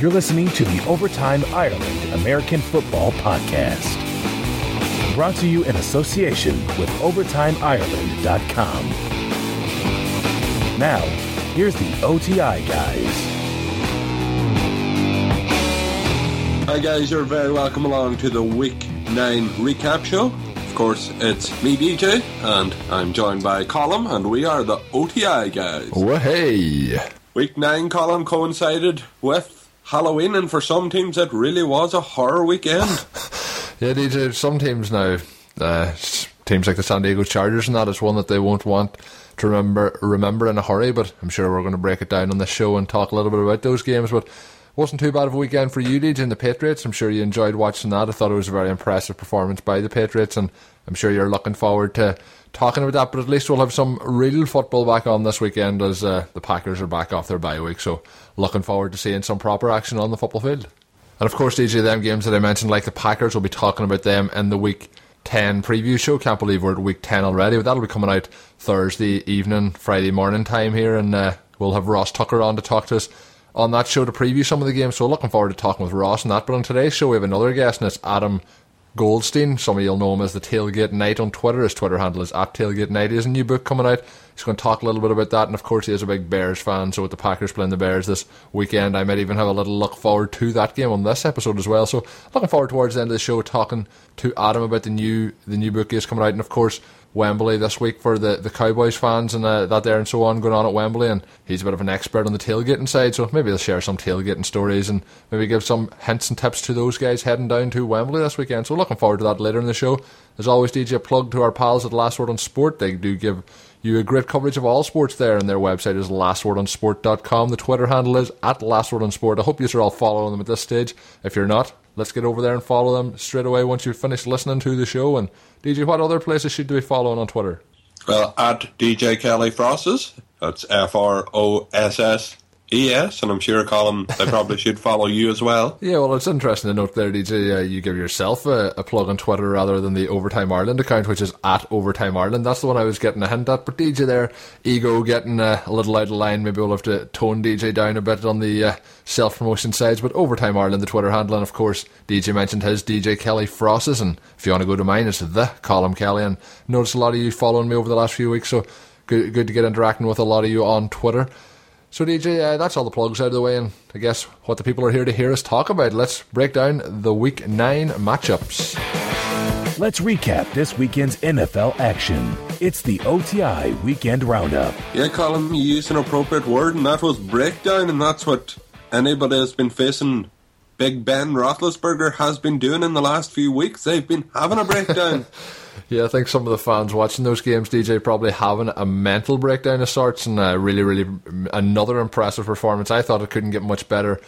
You're listening to the Overtime Ireland American Football Podcast. Brought to you in association with OvertimeIreland.com. Now, here's the OTI guys. Hi guys, you're very welcome along to the Week 9 recap show. Of course, it's me DJ, and I'm joined by Colin, and we are the OTI guys. Well, hey. Week 9 Colin coincided with Halloween, and for some teams, it really was a horror weekend. yeah, DJ, some teams now, uh, teams like the San Diego Chargers and that is one that they won't want to remember remember in a hurry, but I'm sure we're going to break it down on this show and talk a little bit about those games. But wasn't too bad of a weekend for you, DJ, and the Patriots. I'm sure you enjoyed watching that. I thought it was a very impressive performance by the Patriots, and I'm sure you're looking forward to talking about that. But at least we'll have some real football back on this weekend as uh, the Packers are back off their bye week. So looking forward to seeing some proper action on the football field. And of course, these are them games that I mentioned, like the Packers, we'll be talking about them in the week 10 preview show. Can't believe we're at week 10 already, but that'll be coming out Thursday evening, Friday morning time here, and uh, we'll have Ross Tucker on to talk to us on that show to preview some of the games. So looking forward to talking with Ross on that. But on today's show, we have another guest, and it's Adam Goldstein. Some of you'll know him as the Tailgate Night on Twitter. His Twitter handle is at Tailgate Night. He has a new book coming out. He's going to talk a little bit about that. And of course, he is a big Bears fan. So with the Packers playing the Bears this weekend, I might even have a little look forward to that game on this episode as well. So looking forward towards the end of the show talking to Adam about the new the new book is coming out. And of course, Wembley this week for the, the Cowboys fans and uh, that there and so on going on at Wembley. And he's a bit of an expert on the tailgating side, so maybe he'll share some tailgating stories and maybe give some hints and tips to those guys heading down to Wembley this weekend. So looking forward to that later in the show. As always, DJ, plug to our pals at Last Word on Sport. They do give you a great coverage of all sports there, and their website is lastwordonsport.com. The Twitter handle is at lastwordonsport. I hope you are all following them at this stage. If you're not, let's get over there and follow them straight away once you've finished listening to the show. And DJ, what other places should we be following on Twitter? Well, at DJ Kelly Frosses. That's F R O S S Yes, and I'm sure, Colin, they probably should follow you as well. Yeah, well, it's interesting to note there, DJ, uh, you give yourself a, a, plug on Twitter rather than the Overtime Ireland account, which is at Overtime Ireland. That's the one I was getting a hint at. But DJ there, ego getting uh, a little out of line. Maybe we'll have to tone DJ down a bit on the uh, self promotion sides. But Overtime Ireland, the Twitter handle, and of course, DJ mentioned his DJ Kelly Frosses. And if you want to go to mine, it's the Colin Kelly. And notice a lot of you following me over the last few weeks, so good, good to get interacting with a lot of you on Twitter. So, DJ, uh, that's all the plugs out of the way, and I guess what the people are here to hear us talk about. Let's break down the Week 9 matchups. Let's recap this weekend's NFL action. It's the OTI Weekend Roundup. Yeah, Colin, you used an appropriate word, and that was breakdown, and that's what anybody that's been facing Big Ben Roethlisberger has been doing in the last few weeks. They've been having a breakdown. Yeah, I think some of the fans watching those games, DJ, probably having a mental breakdown of sorts, and uh, really, really another impressive performance. I thought it couldn't get much better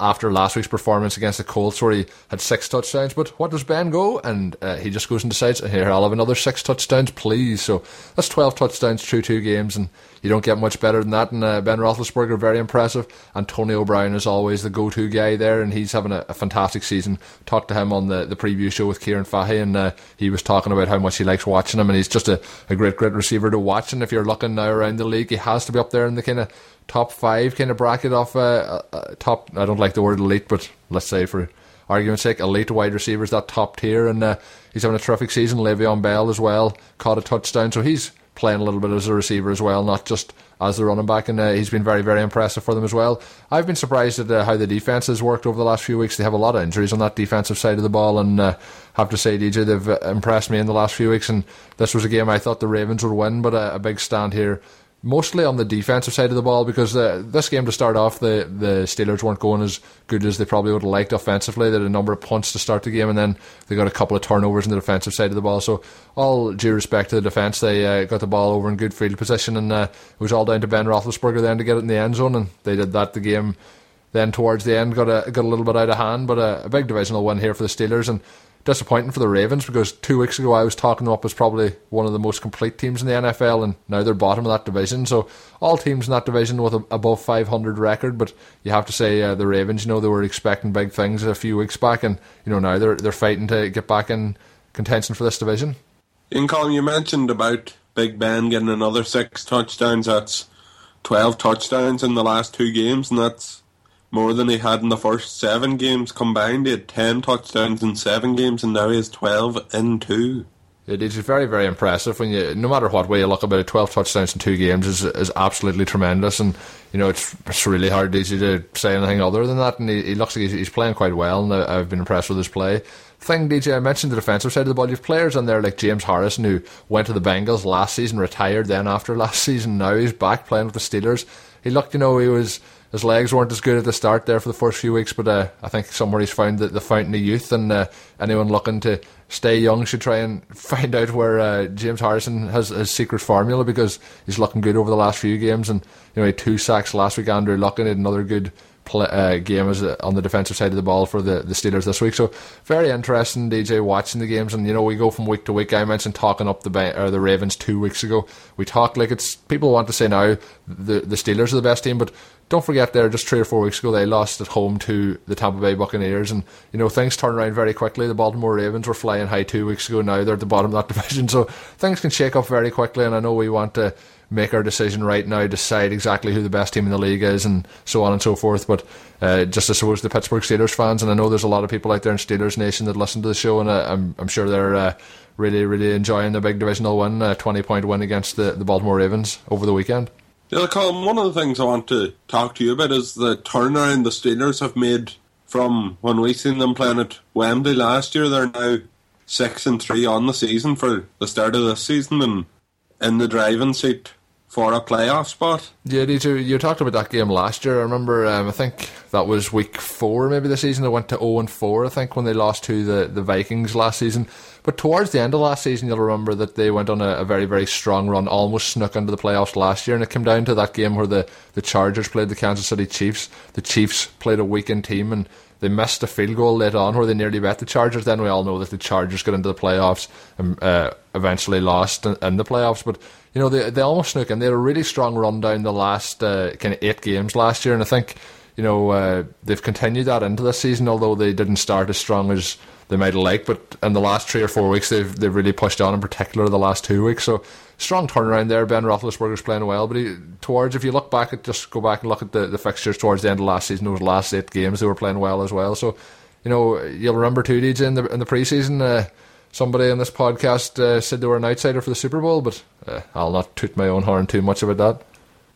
after last week's performance against the Colts, where he had six touchdowns. But what does Ben go? And uh, he just goes and decides, here, I'll have another six touchdowns, please. So that's 12 touchdowns through two games, and you don't get much better than that. And uh, Ben Roethlisberger, very impressive. Antonio Tony O'Brien is always the go to guy there, and he's having a, a, fantastic season. Talked to him on the, the preview show with Kieran Fahey, and uh, he was talking about how much he likes watching him, and he's just a, a great, great receiver to watch. And if you're looking now around the league, he has to be up there in the kind of top five kind of bracket of uh, uh, uh, top. I don't like the word elite, but let's say for argument's sake, elite wide receivers, that top tier, and uh, he's having a terrific season. Le'Veon Bell as well caught a touchdown, so he's playing a little bit as a receiver as well, not just as the running back, and uh, he's been very, very impressive for them as well. I've been surprised at uh, how the defense has worked over the last few weeks. They have a lot of injuries on that defensive side of the ball, and have to say, DJ, they've impressed me in the last few weeks. And this was a game I thought the Ravens would win, but a, a big stand here mostly on the defensive side of the ball because this game to start off the the Steelers weren't going as good as they probably would have liked offensively. They had a number of punts to start the game, and then they got a couple of turnovers on the defensive side of the ball. So all due respect to the defense, they uh, got the ball over in good field position, and uh, it was all down to Ben Roethlisberger then to get it in the end zone, and they did that. The game then towards the end got a got a little bit out of hand, but a, a big divisional win here for the Steelers and disappointing for the Ravens because two weeks ago I was talking them up as probably one of the most complete teams in the NFL, and now they're bottom of that division. So all teams in that division with a, above 500 record, but you have to say uh, the Ravens, you know, they were expecting big things a few weeks back, and you know now they're they're fighting to get back in contention for this division. In Colin, you mentioned about Big Ben getting another six touchdowns. That's 12 touchdowns in the last two games, and that's more than he had in the first seven games combined. He had 10 touchdowns in seven games, and now he has 12 in two. It is very, very impressive when you, no matter what way you look about it, 12 touchdowns in two games is is absolutely tremendous. And, you know, it's, it's really hard easy to say anything other than that. And he, he looks like he's, he's, playing quite well, and I've been impressed with his play. Thing, DJ, I mentioned the defensive side of the ball. You've players on there like James Harrison, who went to the Bengals last season, retired then after last season. Now he's back playing with the Steelers. He looked, you know, he was his legs weren't as good at the start there for the first few weeks, but uh, I think somewhere he's found the, the fountain of youth, and uh, anyone looking to stay young should try and find out where uh, James Harrison has his secret formula because he's looking good over the last few games, and you know he had two sacks last week. Andrew Luck had another good play, uh, game as on the defensive side of the ball for the, the Steelers this week. So very interesting, DJ, watching the games, and you know we go from week to week. I mentioned talking up the or the Ravens two weeks ago. We talk like it's people want to say now the the Steelers are the best team, but don't forget there just three or four weeks ago they lost at home to the Tampa Bay Buccaneers and you know things turn around very quickly. The Baltimore Ravens were flying high two weeks ago now they're at the bottom of that division so things can shake up very quickly and I know we want to make our decision right now, decide exactly who the best team in the league is and so on and so forth but uh, just I suppose the Pittsburgh Steelers fans and I know there's a lot of people out there in Steelers Nation that listen to the show and uh, I'm, I'm sure they're uh, really really enjoying the big divisional win, a 20 point win against the, the Baltimore Ravens over the weekend. Yeah, Colin, one of the things I want to talk to you about is the turnaround the Steelers have made from when we seen them playing at Wembley last year. They're now six and three on the season for the start of this season and in the driving seat for a playoff spot. Yeah, you, you talked about that game last year. I remember, um, I think that was week four, maybe the season. They went to 0 and 4, I think, when they lost to the, the Vikings last season. But towards the end of last season, you'll remember that they went on a, a, very, very strong run, almost snuck into the playoffs last year. And it came down to that game where the, the Chargers played the Kansas City Chiefs. The Chiefs played a weakened team and they missed a field goal late on where they nearly beat the Chargers. Then we all know that the Chargers got into the playoffs and uh, eventually lost in, in the playoffs. But you know, they they almost snuck in. They had a really strong run down the last uh, kind of eight games last year, and I think you know uh, they've continued that into this season. Although they didn't start as strong as they might liked, but in the last three or four weeks they've they've really pushed on. In particular, the last two weeks. So strong turnaround there. Ben Roethlisberger's playing well, but he, towards if you look back at just go back and look at the, the fixtures towards the end of last season, those last eight games they were playing well as well. So you know you'll remember too, DJ in the in the preseason. Uh, somebody in this podcast uh, said they were an outsider for the Super Bowl, but uh, I'll not toot my own horn too much about that.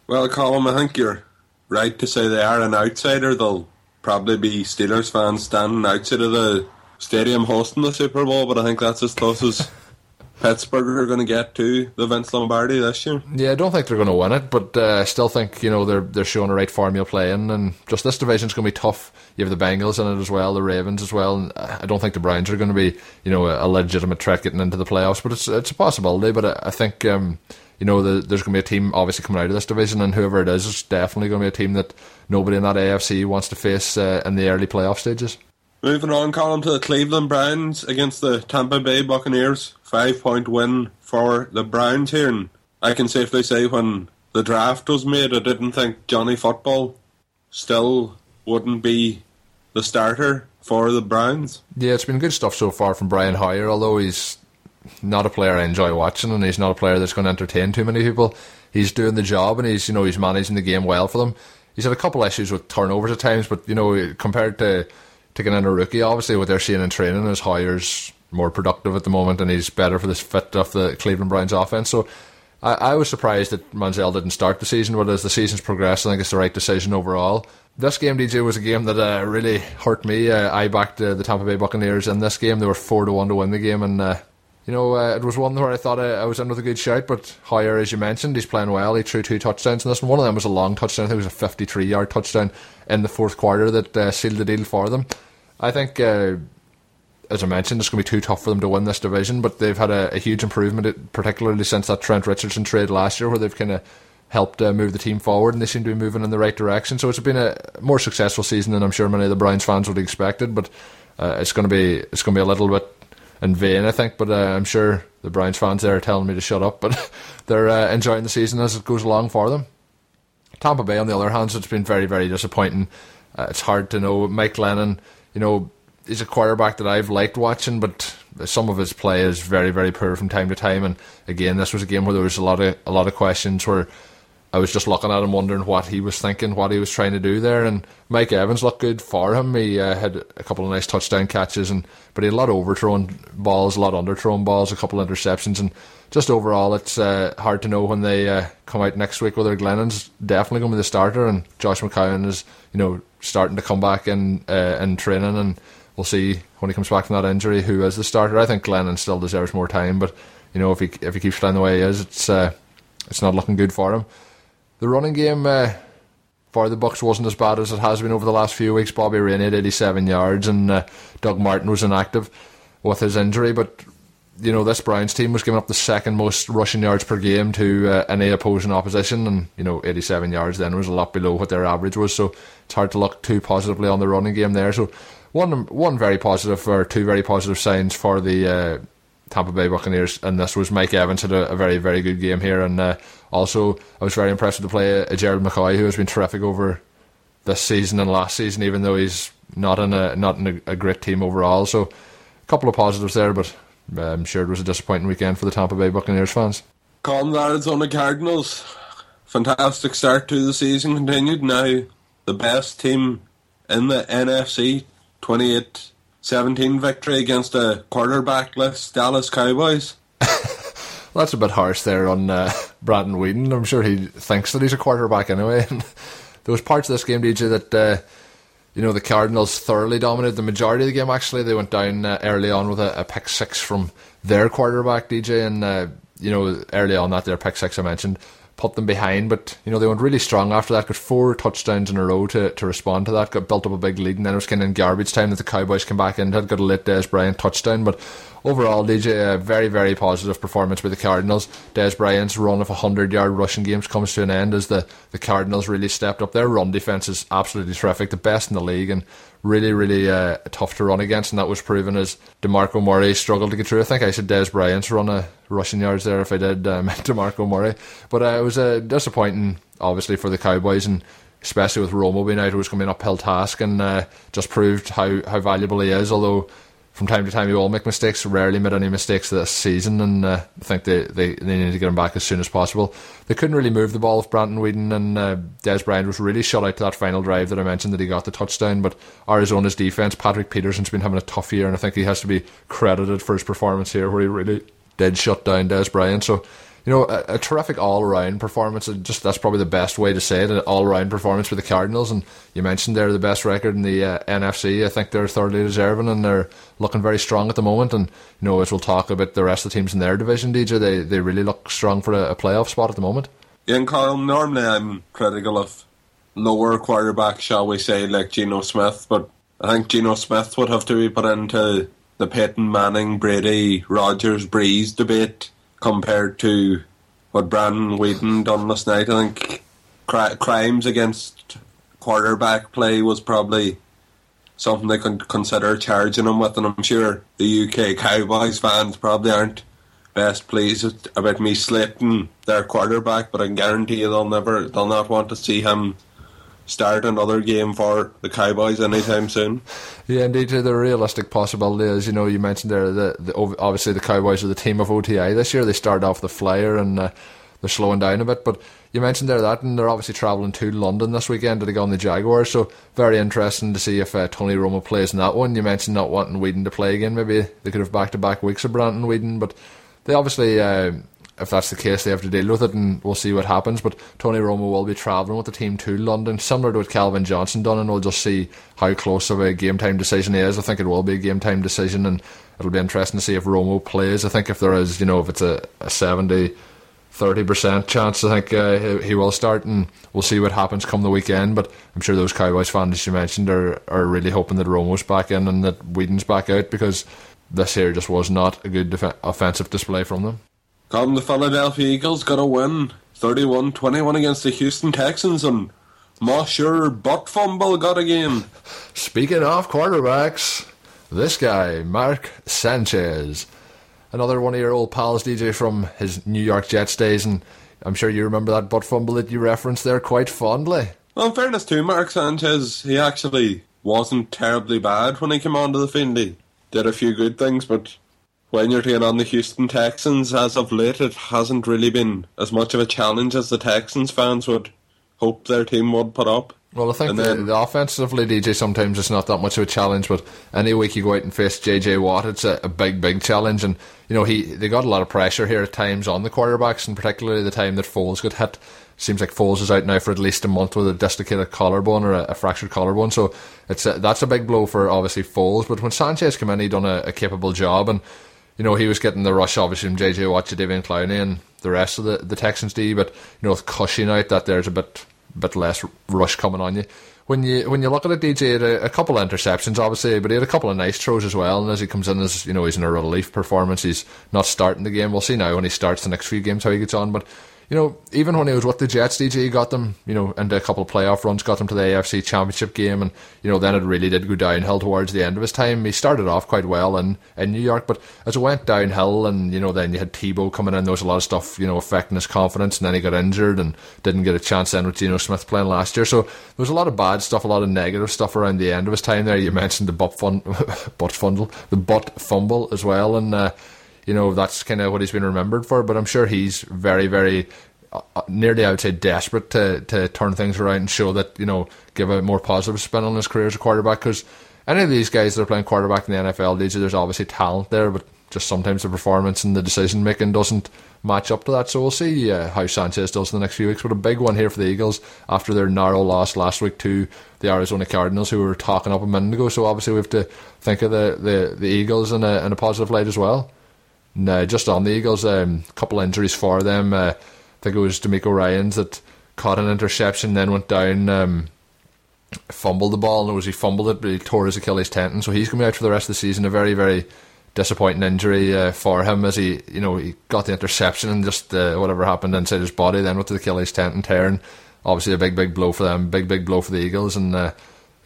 Well, Colin, I think you're right to say they are an outsider. They'll probably be Steelers fans standing outside of the stadium hosting the Super Bowl, but I think that's as close as Pittsburgh are going to get to the Vince Lombardi this year. Yeah, I don't think they're going to win it, but uh, I still think you know they're they're showing the right formula playing, and just this division's going to be tough. You have the Bengals in it as well, the Ravens as well. And I don't think the Browns are going to be you know a, legitimate threat getting into the playoffs, but it's it's a possibility. But I, I think. Um, you know, the, there's going to be a team obviously coming out of this division, and whoever it is is definitely going to be a team that nobody in that AFC wants to face uh, in the early playoff stages. Moving on, Colin, to the Cleveland Browns against the Tampa Bay Buccaneers. Five point win for the Browns here. And I can safely say when the draft was made, I didn't think Johnny Football still wouldn't be the starter for the Browns. Yeah, it's been good stuff so far from Brian Hoyer, although he's not a player I enjoy watching and he's not a player that's going to entertain too many people. He's doing the job and he's, you know, he's managing the game well for them. He's had a couple issues with turnovers at times, but, you know, compared to taking in a rookie. Obviously, what they're seeing in training is Hoyer's more productive at the moment, and he's better for this fit of the Cleveland Browns offense. So. I, I was surprised that Manziel didn't start the season, but as the season's progressed, I think it's the right decision overall. This game, DJ, was a game that uh, really hurt me. Uh, I backed uh, the Tampa Bay Buccaneers in this game. They were four to one to win the game, and uh, you know uh, it was one where I thought I, I was in with a good shout. But Hoyer, as you mentioned, he's playing well. He threw two touchdowns in this, and one of them was a long touchdown. I think it was a fifty-three yard touchdown in the fourth quarter that uh, sealed the deal for them. I think, uh, as I mentioned, it's going to be too tough for them to win this division, but they've had a, a huge improvement, particularly since that Trent Richardson trade last year, where they've kind of helped uh, move the team forward, and they seem to be moving in the right direction. So it's been a more successful season than I'm sure many of the Browns fans would have expected. But uh, it's going to be it's going to be a little bit in vain, I think. But uh, I'm sure the Browns fans there are telling me to shut up, but they're uh, enjoying the season as it goes along for them. Tampa Bay, on the other hand, it's been very very disappointing. Uh, it's hard to know. Mike Glennon, you know, he's a quarterback that I've liked watching, but some of his play is very, very poor from time to time. And again, this was a game where there was a lot of a lot of questions where I was just looking at him, wondering what he was thinking, what he was trying to do there. And Mike Evans looked good for him. He uh, had a couple of nice touchdown catches, and but he had a lot of overthrown balls, a lot of underthrown balls, a couple of interceptions, and just overall, it's uh, hard to know when they uh, come out next week whether Glennon's definitely going to be the starter, and Josh McCown is you know starting to come back in uh, in training, and we'll see when he comes back from that injury who is the starter. I think Glennon still deserves more time, but you know if he if he keeps playing the way he is, it's uh, it's not looking good for him. The running game uh, for the Bucks wasn't as bad as it has been over the last few weeks. Bobby Rainey had 87 yards, and uh, Doug Martin was inactive with his injury. But you know, this Browns team was giving up the second most rushing yards per game to uh, any opposing opposition, and you know, 87 yards then was a lot below what their average was. So it's hard to look too positively on the running game there. So one one very positive or two very positive signs for the uh, Tampa Bay Buccaneers, and this was Mike Evans had a, a very very good game here, and uh, also, I was very impressed with the play of Gerald McCoy, who has been terrific over this season and last season, even though he's not in a not in a, a great team overall. So, a couple of positives there, but I'm sure it was a disappointing weekend for the Tampa Bay Buccaneers fans. Calm the Arizona Cardinals. Fantastic start to the season continued. Now the best team in the NFC 28 17 victory against a quarterbackless Dallas Cowboys. Well, that's a bit harsh there on uh, Brandon Weeden. I'm sure he thinks that he's a quarterback anyway. there was parts of this game, DJ, that uh, you know the Cardinals thoroughly dominated the majority of the game. Actually, they went down uh, early on with a, a, pick six from their quarterback, DJ, and uh, you know early on that their pick six I mentioned put them behind, but you know they went really strong after that. Got four touchdowns in a row to, to respond to that. Got built up a big lead, and then it was kind of in garbage time that the Cowboys came back in. Had got a late Dez Bryant touchdown, but overall, DJ, a very, very positive performance by the Cardinals. Dez Bryant's run of 100 yard rushing games comes to an end as the, the Cardinals really stepped up. Their run defence is absolutely terrific, the best in the league, and really, really uh, tough to run against. And that was proven as DeMarco Murray struggled to get through. I think I said Dez Bryant's run of rushing yards there if I did, um, DeMarco Murray. But uh, it was uh, disappointing, obviously, for the Cowboys. and especially with Romo being out, it was an uphill task, and uh, just proved how, how valuable he is. Although from time to time you all make mistakes. Rarely made any mistakes this season, and uh, I think they, they, they need to get him back as soon as possible. They couldn't really move the ball with Brandon Weeden, and uh, Dez Bryant was really shut out to that final drive that I mentioned that he got the touchdown. But Arizona's defense, Patrick Peterson's been having a tough year, and I think he has to be credited for his performance here, where he really did shut down Dez Bryant. So you know, a, a terrific all round performance. And just that's probably the best way to say it. An all round performance for the Cardinals. And you mentioned they're the best record in the uh, NFC. I think they're thoroughly deserving, and they're looking very strong at the moment. And you know, as we'll talk about the rest of the teams in their division, DJ, they they really look strong for a, a playoff spot at the moment. Yeah, and Carl, normally I'm critical of lower quarterback, shall we say, like Geno Smith, but I think Geno Smith would have to be put into the Peyton Manning, Brady, Rodgers, Brees debate compared to what Brandon Weeden done last night. I think cri- crimes against quarterback play was probably something they could consider charging him with, and I'm sure the UK Cowboys fans probably aren't best pleased about me slating their quarterback, but I guarantee you they'll never, they'll not want to see him start another game for the Cowboys anytime soon. Yeah, indeed. The realistic possibility is, you know, you mentioned there that the, obviously the Cowboys are the team of OTI this year. They started off the flyer and uh, they're slowing down a bit. But you mentioned there that, and they're obviously travelling to London this weekend to go on the Jaguars. So very interesting to see if uh, Tony Romo plays in that one. You mentioned not wanting Weeden to play again. Maybe they could have back to back weeks of Brandon Weeden, but they obviously. Uh, if that's the case, they have to deal with it, and we'll see what happens. But Tony Romo will be travelling with the team to London, similar to what Calvin Johnson done, and we'll just see how close of a game time decision he is. I think it will be a game time decision, and it'll be interesting to see if Romo plays. I think if there is, you know, if it's a, a 70 30% chance, I think uh, he, he, will start, and we'll see what happens come the weekend. But I'm sure those Cowboys fans, as you mentioned, are, are really hoping that Romo's back in and that Weeden's back out because this here just was not a good def- offensive display from them. Come, the Philadelphia Eagles got a win 31 21 against the Houston Texans, and Monsieur Butt Fumble got a game. Speaking of quarterbacks, this guy, Mark Sanchez, another one of your old pals, DJ, from his New York Jets days, and I'm sure you remember that butt fumble that you referenced there quite fondly. Well, in fairness to Mark Sanchez, he actually wasn't terribly bad when he came onto the field. He did a few good things, but when you're taking on the Houston Texans, as of late, it hasn't really been as much of a challenge as the Texans fans would hope their team would put up. Well, I think the, the, offensively, DJ, sometimes it's not that much of a challenge, but any week you go out and face JJ Watt, it's a, a, big, big challenge. And, you know, he they got a lot of pressure here at times on the quarterbacks, and particularly the time that Foles got hit. Seems like Foles is out now for at least a month with a dislocated collarbone or a, a fractured collarbone. So it's a, that's a big blow for obviously Foles. But when Sanchez came in, he done a, a capable job. And you know, he was getting the rush obviously from JJ Watt, Jadeveon Clowney, and the rest of the, the Texans D. But you know, with Cushing out, that there's a bit bit less rush coming on you. When you when you look at it, DJ had a, a, couple of interceptions, obviously, but he had a couple of nice throws as well. And as he comes in, as you know, he's in a relief performance. He's not starting the game. We'll see now when he starts the next few games how he gets on. But you know, even when he was with the Jets, DJ got them, you know, into a couple of playoff runs, got them to the AFC Championship game, and you know, then it really did go downhill towards the end of his time. He started off quite well in, in New York, but as it went downhill, and you know, then you had Tebow coming in, there was a lot of stuff, you know, affecting his confidence, and then he got injured and didn't get a chance then with Geno Smith playing last year. So there was a lot of bad stuff, a lot of negative stuff around the end of his time there. You mentioned the butt fun, butt fundle, the butt fumble as well, and. Uh, you know that's kind of what he's been remembered for. But I'm sure he's very, very uh, uh, nearly, I would say, desperate to to turn things around and show that you know give a more positive spin on his career as a quarterback. Because any of these guys that are playing quarterback in the NFL, these there's obviously talent there, but just sometimes the performance and the decision making doesn't match up to that. So we'll see uh, how Sanchez does in the next few weeks. But a big one here for the Eagles after their narrow loss last week to the Arizona Cardinals, who we were talking up a minute ago. So obviously we have to think of the, the, the Eagles in a, in a positive light as well. Uh, just on the Eagles, a um, couple injuries for them. Uh, I think it was DeMeco Ryans that caught an interception, then went down, um, fumbled the ball, and was he fumbled it, but he tore his Achilles tendon, so he's going to be out for the rest of the season. A very, very disappointing injury uh, for him as he, you know, he got the interception and just uh, whatever happened inside his body, then with the Achilles tendon tearing. Obviously, a big, big blow for them, big, big blow for the Eagles, and uh,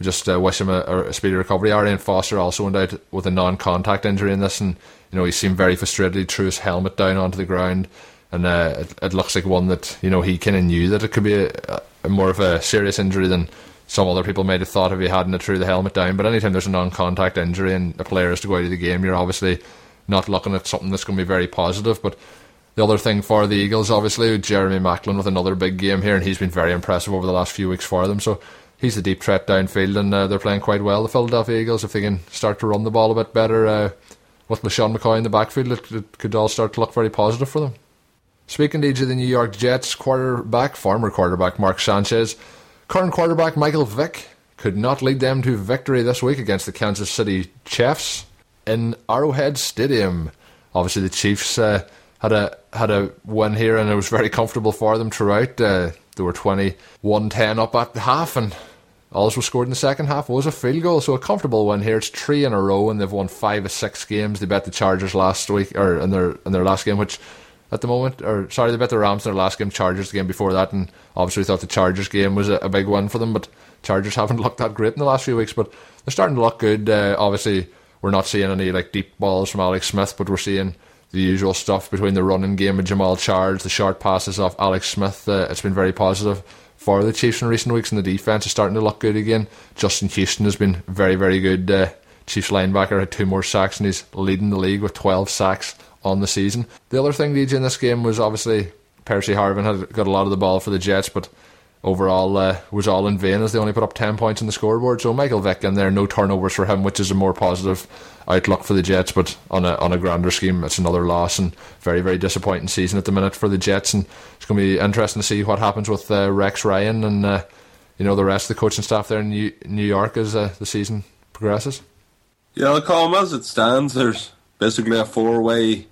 just uh, wish him a, a, speedy recovery. Arian Foster also went out with a non-contact injury in this, and you know he seemed very frustrated. He threw his helmet down onto the ground, and uh, it, it, looks like one that you know he kind of knew that it could be a, a, more of a serious injury than some other people might have thought if he hadn't threw the helmet down. But anytime there's a non-contact injury and a player is to go out of the game, you're obviously not looking at something that's going to be very positive. But the other thing for the Eagles, obviously, Jeremy Maclin with another big game here, and he's been very impressive over the last few weeks for them. So he's the deep threat downfield, and uh, they're playing quite well. The Philadelphia Eagles, if they can start to run the ball a bit better uh, with LeSean McCoy in the backfield, it, it, could all start to look very positive for them. Speaking to the New York Jets quarterback, former quarterback Mark Sanchez, current quarterback Michael Vick could not lead them to victory this week against the Kansas City Chiefs in Arrowhead Stadium. Obviously, the Chiefs uh, had a had a win here, and it was very comfortable for them throughout. Uh, they were 21 10 up at the half, and was scored in the second half was a field goal. So a comfortable win here. It's three in a row, and they've won five of six games. They bet the Chargers last week, or in their in their last game, which at the moment, or sorry, they bet the Rams in their last game, Chargers the game before that, and obviously thought the Chargers game was a, a big win for them. But Chargers haven't looked that great in the last few weeks, but they're starting to look good. Uh, obviously, we're not seeing any like deep balls from Alex Smith, but we're seeing the usual stuff between the running game of Jamaal Charles, the short passes off Alex Smith. Uh, it's been very positive for the Chiefs in recent weeks, and the defense is starting to look good again. Justin Houston has been very, very good. Uh, Chiefs linebacker had two more sacks, and he's leading the league with 12 sacks on the season. The other thing, DJ, in this game was obviously Percy Harvin had got a lot of the ball for the Jets, but overall uh, was all in vain as they only put up 10 points on the scoreboard. So Michael Vick in there, no turnovers for him, which is a more positive outlook for the Jets. But on a on a grander scheme, it's another loss and very very disappointing season at the minute for the Jets. And it's going to be interesting to see what happens with uh, Rex Ryan and uh, you know the rest of the coaching staff there in New, New York as uh, the season progresses. Yeah, Colin as it stands, there's basically a four way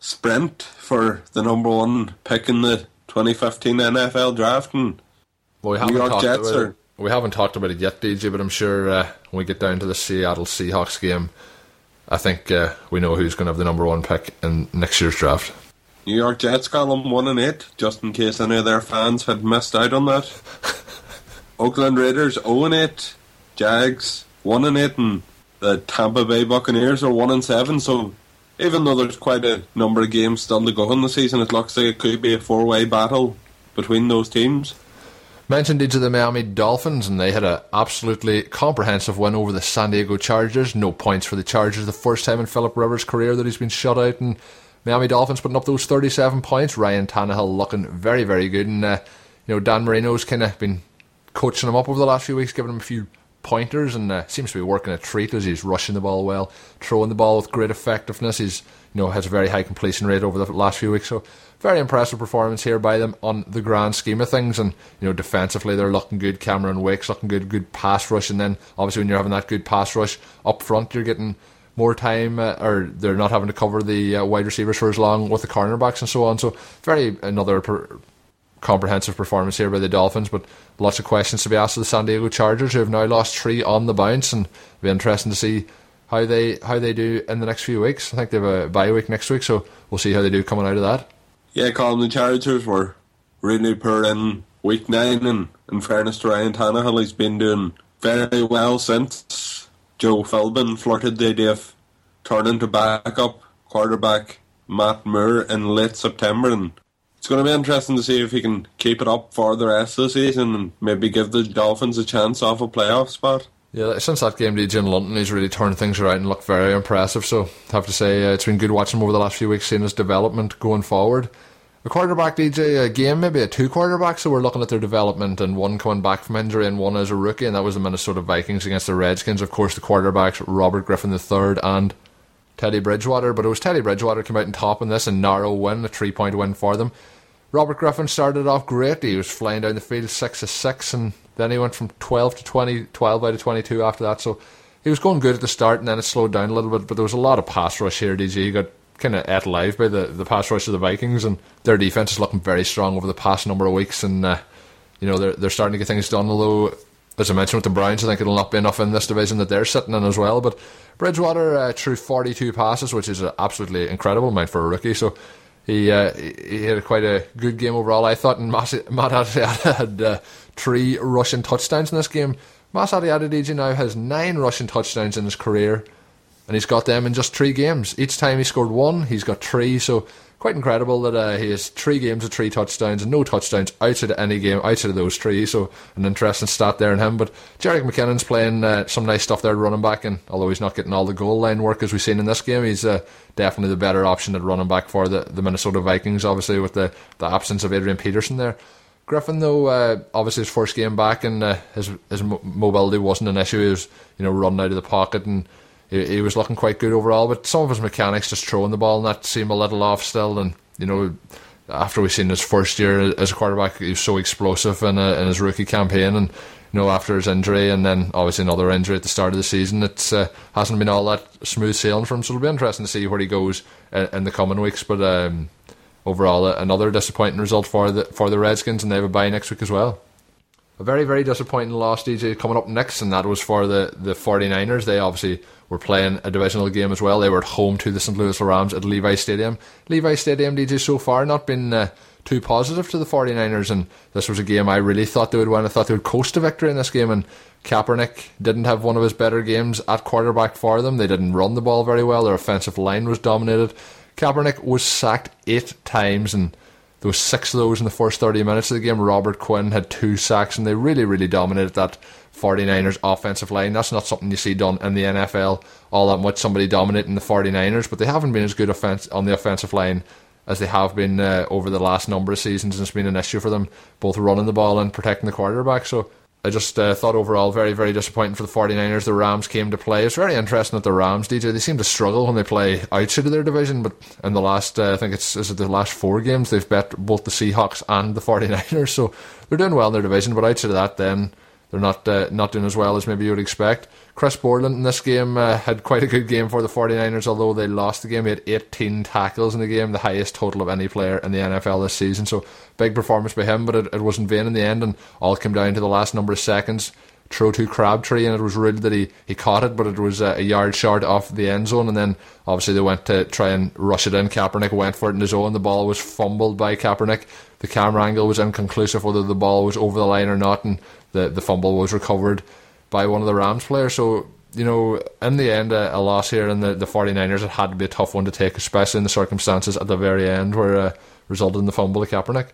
sprint for the number one pick in the 2015 NFL draft and well, we haven't New York talked Jets about it. We haven't talked about it yet, DJ, but I'm sure uh, when we get down to the Seattle Seahawks game, I think uh, we know who's going to have the number one pick in next year's draft. New York Jets got them one and eight, just in case any of their fans had missed out on that. Oakland Raiders zero oh and eight, Jags one and eight, and the Tampa Bay Buccaneers are one and seven. So even though there's quite a number of games still to go in the season, it looks like it could be a four-way battle between those teams. Mentioned of the Miami Dolphins, and they had an absolutely comprehensive win over the San Diego Chargers. No points for the Chargers. The first time in Philip Rivers' career that he's been shut out, and Miami Dolphins putting up those 37 points. Ryan Tannehill looking very, very good, and uh, you know Dan Marino's kind of been coaching him up over the last few weeks, giving him a few pointers, and uh, seems to be working a treat as he's rushing the ball well, throwing the ball with great effectiveness. He's you know has a very high completion rate over the last few weeks, so very impressive performance here by them on the grand scheme of things. And you know, defensively they're looking good. Cameron Wake's looking good, good pass rush, and then obviously when you're having that good pass rush up front, you're getting more time, uh, or they're not having to cover the uh, wide receivers for as long with the cornerbacks and so on. So very another per- comprehensive performance here by the Dolphins, but lots of questions to be asked of the San Diego Chargers, who have now lost three on the bounce, and it'll be interesting to see how they how they do in the next few weeks. I think they have a bye week next week, so we'll see how they do coming out of that. Yeah, Colin, the Chargers were really poor in week nine, and in fairness to Ryan Tannehill, he's been doing very well since Joe Philbin flirted the idea of turning to backup quarterback Matt Moore in late September, and it's going to be interesting to see if he can keep it up for the rest of the season and maybe give the Dolphins a chance off a playoff spot. Yeah, since that game DJ London, he's really turned things around and looked very impressive. So, I have to say, uh, it's been good watching him over the last few weeks, seeing his development going forward. A quarterback DJ, a game, maybe a two quarterback, so we're looking at their development and one coming back from injury and one as a rookie, and that was the Minnesota Vikings against the Redskins. Of course, the quarterbacks, Robert Griffin III and Teddy Bridgewater, but it was Teddy Bridgewater came out on top in this, a narrow win, a three point win for them. Robert Griffin started off great. He was flying down the field six to six, and then he went from twelve to 20, 12 out of twenty two after that. So he was going good at the start, and then it slowed down a little bit. But there was a lot of pass rush here. DJ he got kind of ate alive by the the pass rush of the Vikings, and their defense is looking very strong over the past number of weeks. And uh, you know they're they're starting to get things done. Although, as I mentioned with the Browns, I think it'll not be enough in this division that they're sitting in as well. But Bridgewater uh, threw forty two passes, which is absolutely incredible amount for a rookie. So he uh, he had quite a good game overall. I thought, and Matt, Matt had uh, three rushing touchdowns in this game. Matt Asiata now has nine rushing touchdowns in his career, and he's got them in just three games. Each time he scored one, he's got three. So quite incredible that uh, he has three games of three touchdowns and no touchdowns outside of any game outside of those three. So an interesting stat there in him. But Jerick McKinnon's playing uh, some nice stuff there running back, and although he's not getting all the goal line work as we've seen in this game, he's uh, definitely the better option at running back for the, the Minnesota Vikings. Obviously with the, the absence of Adrian Peterson there. Griffin, though, uh, obviously his first game back and uh, his his mobility wasn't an issue. He was, you know, running out of the pocket and he, he, was looking quite good overall. But some of his mechanics, just throwing the ball, and that seemed a little off still. And you know, after we've seen his first year as a quarterback, he was so explosive in, a, in his rookie campaign, and you know, after his injury, and then obviously another injury at the start of the season, it uh, hasn't been all that smooth sailing for him. So it'll be interesting to see where he goes in, in the coming weeks. But um, overall, another disappointing result for the for the Redskins, and they have a bye next week as well a very, very disappointing loss, DJ, coming up next, and that was for the, the 49ers. They obviously were playing a divisional game as well. They were at home to the St. Louis Rams at Levi Stadium. Levi Stadium, DJ, so far not been uh, too positive to the 49ers, and this was a game I really thought they would win. I thought they would coast to victory in this game, and Kaepernick didn't have one of his better games at quarterback for them. They didn't run the ball very well. Their offensive line was dominated. Kaepernick was sacked eight times, and there was six of those in the first 30 minutes of the game. Robert Quinn had two sacks, and they really, really dominated that 49ers offensive line. That's not something you see done in the NFL all that much, somebody dominating the 49ers, but they haven't been as good offense on the offensive line as they have been uh, over the last number of seasons. And it's been an issue for them, both running the ball and protecting the quarterback. So I just uh, thought overall very, very disappointing for the 49ers. The Rams came to play. It's very interesting that the Rams, DJ, they seem to struggle when they play outside of their division, but in the last, uh, I think it's is it the last four games, they've bet both the Seahawks and the 49ers, so they're doing well in their division, but outside of that, then they're not uh, not doing as well as maybe you would expect. Chris Borland in this game uh, had quite a good game for the 49ers, although they lost the game. He had 18 tackles in the game, the highest total of any player in the NFL this season. So big performance by him, but it, it was in vain in the end, and all came down to the last number of seconds. Throw to Crabtree, and it was ruled that he, he caught it, but it was uh, a yard short off the end zone. And then obviously they went to try and rush it in. Kaepernick went for it in his own. The ball was fumbled by Kaepernick. The camera angle was inconclusive whether the ball was over the line or not, and the, the fumble was recovered by one of the Rams players. So, you know, in the end, a, a loss here in the, the 49ers, it had to be a tough one to take, especially in the circumstances at the very end where uh, resulted in the fumble of Kaepernick.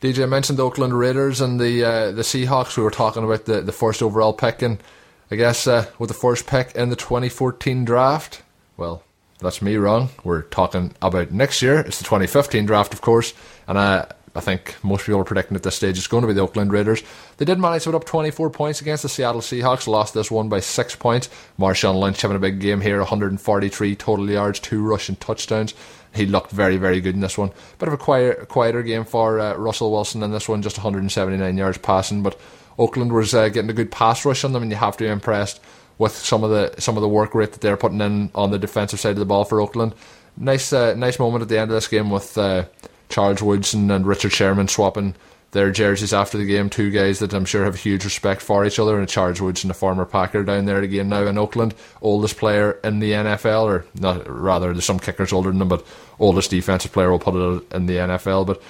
DJ mentioned the Oakland Raiders and the uh, the Seahawks. We were talking about the, the first overall pick, and I guess uh, with the first pick in the 2014 draft, well, that's me wrong. We're talking about next year. It's the 2015 draft, of course, and I I think most people are predicting at this stage it's going to be the Oakland Raiders. They did manage to put up 24 points against the Seattle Seahawks, lost this one by six points. Marshawn Lynch having a big game here, 143 total yards, two rushing touchdowns he looked very, very good in this one. Bit of a quieter, quieter game for uh, Russell Wilson in this one, just 179 yards passing. But Oakland was uh, getting a good pass rush on them, and you have to be impressed with some of the some of the work rate that they're putting in on the defensive side of the ball for Oakland. Nice, uh, nice moment at the end of this game with uh, Charles Woodson and Richard Sherman swapping their jerseys after the game. Two guys that I'm sure have huge respect for each other, and Charles Woodson, a former Packer down there again now in Oakland, oldest player in the NFL, or not rather, there's some kickers older than him, but oldest defensive player will put it in the NFL. But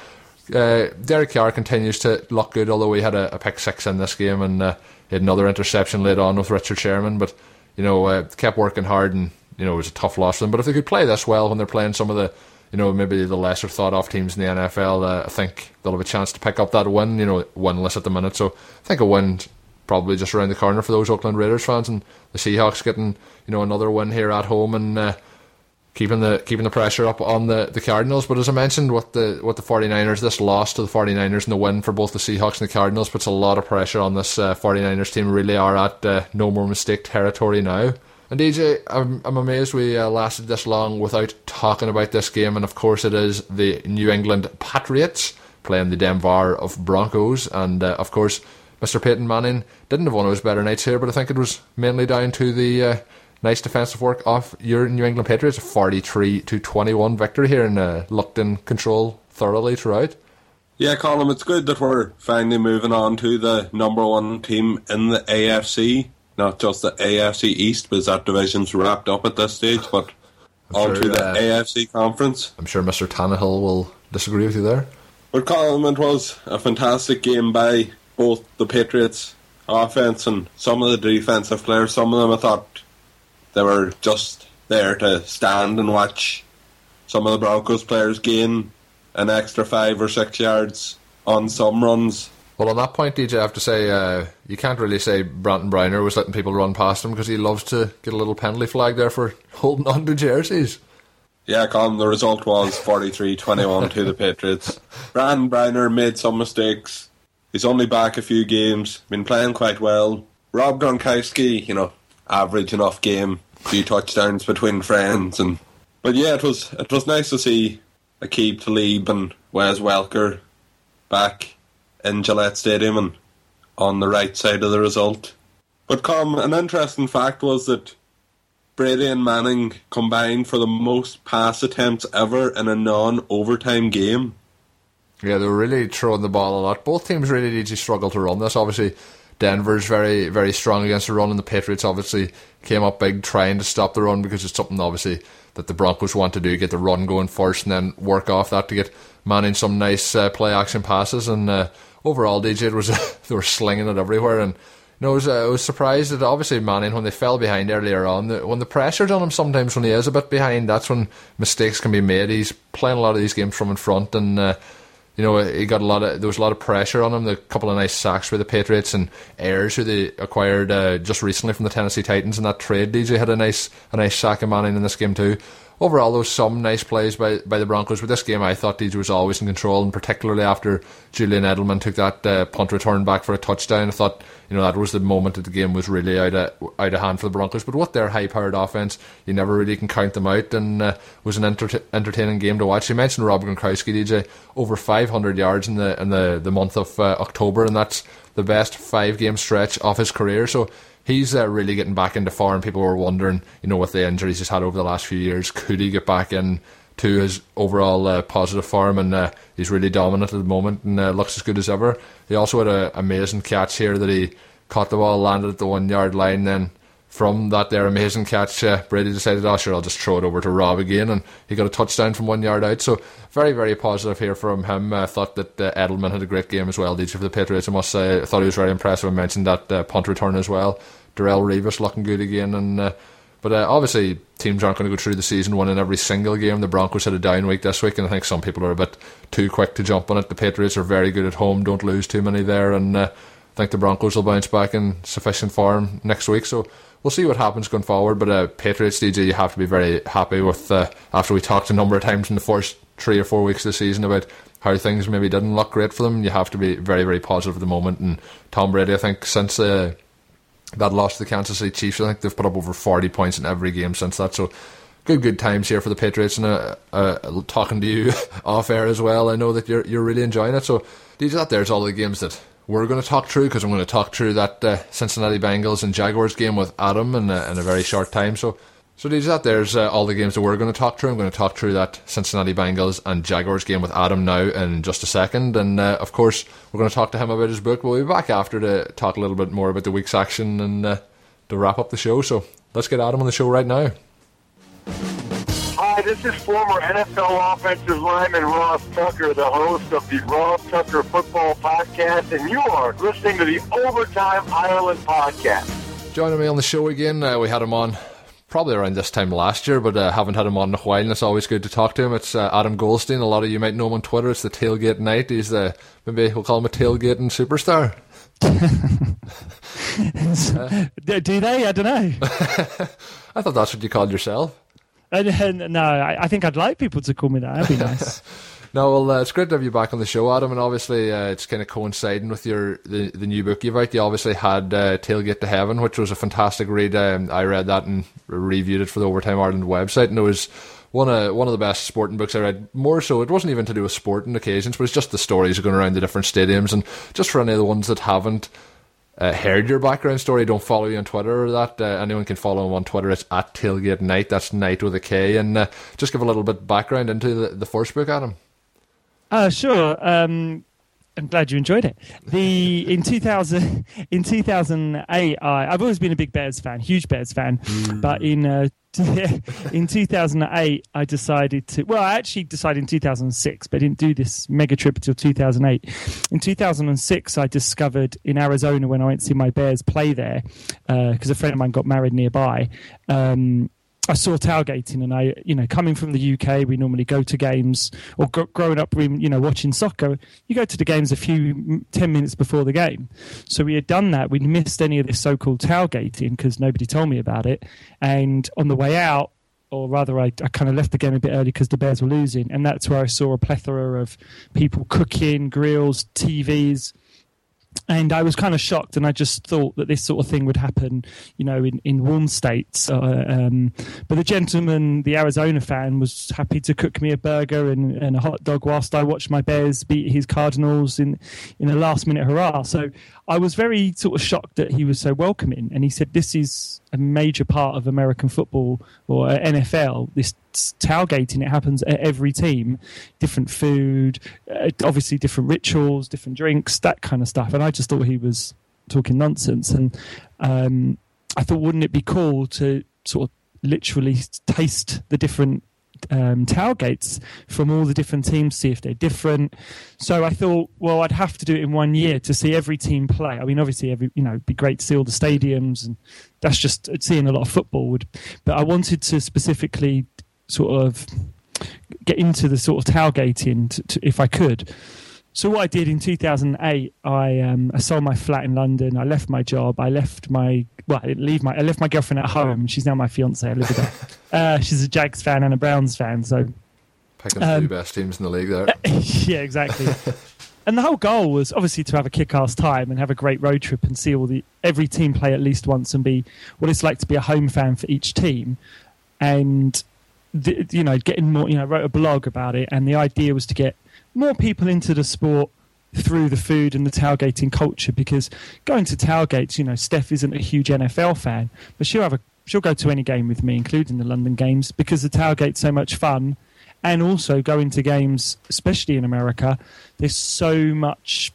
uh, Derek Carr continues to look good, although he had a, a pick six in this game and uh, he had another interception late on with Richard Sherman. But you know, uh, kept working hard, and you know, it was a tough loss for them. But if they could play this well when they're playing some of the you know, maybe the lesser thought of teams in the NFL, uh, I think they'll have a chance to pick up that win, you know, winless at the minute. So I think a win probably just around the corner for those Oakland Raiders fans and the Seahawks getting, you know, another win here at home and uh, keeping the keeping the pressure up on the, the Cardinals. But as I mentioned, what the what the 49ers, this loss to the 49ers and the win for both the Seahawks and the Cardinals puts a lot of pressure on this uh, 49ers team. Really are at uh, no more mistake territory now. And DJ, I'm, I'm amazed we uh, lasted this long without talking about this game. And of course, it is the New England Patriots playing the Denver of Broncos. And uh, of course, Mr. Peyton Manning didn't have one of his better nights here, but I think it was mainly down to the uh, nice defensive work of your New England Patriots. a 43 to 21 victory here and uh, looked in control thoroughly throughout. Yeah, Colin, it's good that we're finally moving on to the number one team in the AFC not just the AFC East, because that division's wrapped up at this stage, but on to the uh, AFC conference. I'm sure Mr. Tannehill will disagree with you there. But Colin, it was a fantastic game by both the Patriots offense and some of the defensive players. Some of them I thought they were just there to stand and watch some of the Broncos players gain an extra five or six yards on some runs well, on that point, DJ, I have to say uh, you can't really say Brandon Browner was letting people run past him because he loves to get a little penalty flag there for holding on to jerseys. Yeah, Colin, the result was 43-21 to the Patriots. Brandon Browner made some mistakes. He's only back a few games, been playing quite well. Rob Gronkowski, you know, average enough game, few touchdowns between friends, and but yeah, it was it was nice to see Aqib Talib and Wes Welker back in Gillette Stadium and on the right side of the result. But come, an interesting fact was that Brady and Manning combined for the most pass attempts ever in a non-overtime game. Yeah, they were really throwing the ball a lot. Both teams really did struggle to run this. Obviously, Denver's very, very strong against the run, and the Patriots obviously came up big trying to stop the run because it's something obviously that the Broncos want to do: get the run going first, and then work off that to get Manning some nice uh, play action passes. And uh, overall, DJ was they were slinging it everywhere, and you know, I was, uh, I was surprised that obviously Manning when they fell behind earlier on, the, when the pressure's on him, sometimes when he is a bit behind, that's when mistakes can be made. He's playing a lot of these games from in front, and uh, you know he got a lot of there was a lot of pressure on him. A couple of nice sacks for the Patriots and Ayers, who they acquired uh, just recently from the Tennessee Titans in that trade. DJ had a nice a nice sack of Manning in this game too overall, there was some nice plays by, by the Broncos. But this game, I thought DJ was always in control, and particularly after Julian Edelman took that uh, punt return back for a touchdown, I thought you know that was the moment that the game was really out of out of hand for the Broncos. But with their high-powered offense, you never really can count them out, and uh, was an enter- entertaining game to watch. You mentioned Rob Gronkowski, DJ, over 500 yards in the in the the month of uh, October, and that's the best five-game stretch of his career. So he's uh, really getting back into form. People were wondering, you know, with the injuries he's had over the last few years, could he get back in to his overall uh, positive form? And uh, he's really dominant at the moment and uh, looks as good as ever. He also had an amazing catch here that he caught the ball, landed at the one yard line, then from that there amazing catch, uh, Brady decided, oh sure, I'll just throw it over to Rob again, and he got a touchdown from one yard out. So very, very positive here from him. I thought that uh, Edelman had a great game as well. Each of the Patriots, I must say, I thought he was very impressive. I mentioned that uh, punt return as well. Darrelle Revis looking good again, and uh, But uh, obviously, teams aren't going to go through the season winning every single game. The Broncos had a down week this week, and I think some people are a bit too quick to jump on it. The Patriots are very good at home; don't lose too many there, and uh, I think the Broncos will bounce back in sufficient form next week. So we'll see what happens going forward. But uh, Patriots, DJ, you have to be very happy with uh, after we talked a number of times in the first three or four weeks of the season about how things maybe didn't look great for them. You have to be very, very positive at the moment. And Tom Brady, I think, since uh, that loss to the Kansas City Chiefs, I think they've put up over 40 points in every game since that. So good, good times here for the Patriots. And uh, uh, talking to you off air as well, I know that you're you're really enjoying it. So these that there's all the games that we're going to talk through because I'm going to talk through that uh, Cincinnati Bengals and Jaguars game with Adam in a, in a very short time. So so these that there's uh, all the games that we're going to talk through. I'm going to talk through that Cincinnati Bengals and Jaguars game with Adam now in just a second, and uh, of course we're going to talk to him about his book. We'll be back after to talk a little bit more about the week's action and uh, to wrap up the show. So let's get Adam on the show right now. Hi, this is former NFL offensive lineman Ross Tucker, the host of the Ross Tucker Football Podcast, and you are listening to the Overtime Ireland Podcast. Joining me on the show again, uh, we had him on probably around this time last year, but uh, haven't had him on in a while, and it's always good to talk to him. It's uh, Adam Goldstein. A lot of you might know him on Twitter. It's the Tailgate Knight. He's the maybe we'll call him a tailgating superstar. uh, Do they? I don't know. I thought that's what you called yourself. And, and, no, I, I, think I'd like people to call me that. That'd be nice. No, well, uh, it's great to have you back on the show, Adam, and obviously uh, it's kind of coinciding with your the, the new book you've out. You obviously had uh, Tailgate to Heaven, which was a fantastic read. Um, I read that and reviewed it for the Overtime Ireland website, and it was one of one of the best sporting books I read. More so, it wasn't even to do with sporting occasions, but it's just the stories going around the different stadiums, and just for any of the ones that haven't. Uh, heard your background story, don't follow you on Twitter or that. Uh, anyone can follow him on Twitter. It's at Tailgate Knight. That's night with a K. And uh, just give a little bit background into the, the first book, Adam. Uh, sure. Um, I'm glad you enjoyed it. The in 2000 in 2008, I, I've always been a big Bears fan, huge Bears fan, mm. but in uh, in 2008, I decided to. Well, I actually decided in 2006, but I didn't do this mega trip until 2008. In 2006, I discovered in Arizona when I went to see my Bears play there, because uh, a friend of mine got married nearby. Um, I saw tailgating, and I, you know, coming from the UK, we normally go to games, or growing up, we, you know, watching soccer, you go to the games a few ten minutes before the game. So we had done that. We'd missed any of this so-called tailgating because nobody told me about it. And on the way out, or rather, I, I kind of left the game a bit early because the Bears were losing, and that's where I saw a plethora of people cooking, grills, TVs and I was kind of shocked, and I just thought that this sort of thing would happen, you know, in, in warm states. Uh, um, but the gentleman, the Arizona fan, was happy to cook me a burger and, and, a hot dog whilst I watched my Bears beat his Cardinals in in a last minute hurrah. So I was very sort of shocked that he was so welcoming, and he said, "This is a major part of American football or NFL. This tailgating it happens at every team, different food, uh, obviously different rituals, different drinks, that kind of stuff. And I just thought he was talking nonsense. And um, I thought, wouldn't it be cool to sort of literally taste the different um, tailgates from all the different teams, see if they're different. So I thought, well, I'd have to do it in one year to see every team play. I mean, obviously, every you know, it'd be great to see all the stadiums, and that's just seeing a lot of football. Would, but I wanted to specifically sort of get into the sort of tailgating to, to, if I could. So what I did in 2008, I, um, I sold my flat in London. I left my job. I left my well, I didn't leave my I left my girlfriend at home. She's now my fiance. I live with her. Uh, she's a Jags fan and a Browns fan. So picking um, the two best teams in the league there. yeah, exactly. and the whole goal was obviously to have a kick-ass time and have a great road trip and see all the every team play at least once and be what it's like to be a home fan for each team. And the, you know, getting more. You know, I wrote a blog about it, and the idea was to get more people into the sport through the food and the tailgating culture because going to tailgates, you know, Steph isn't a huge NFL fan, but she'll have a she'll go to any game with me, including the London games, because the tailgate's so much fun. And also going to games, especially in America, there's so much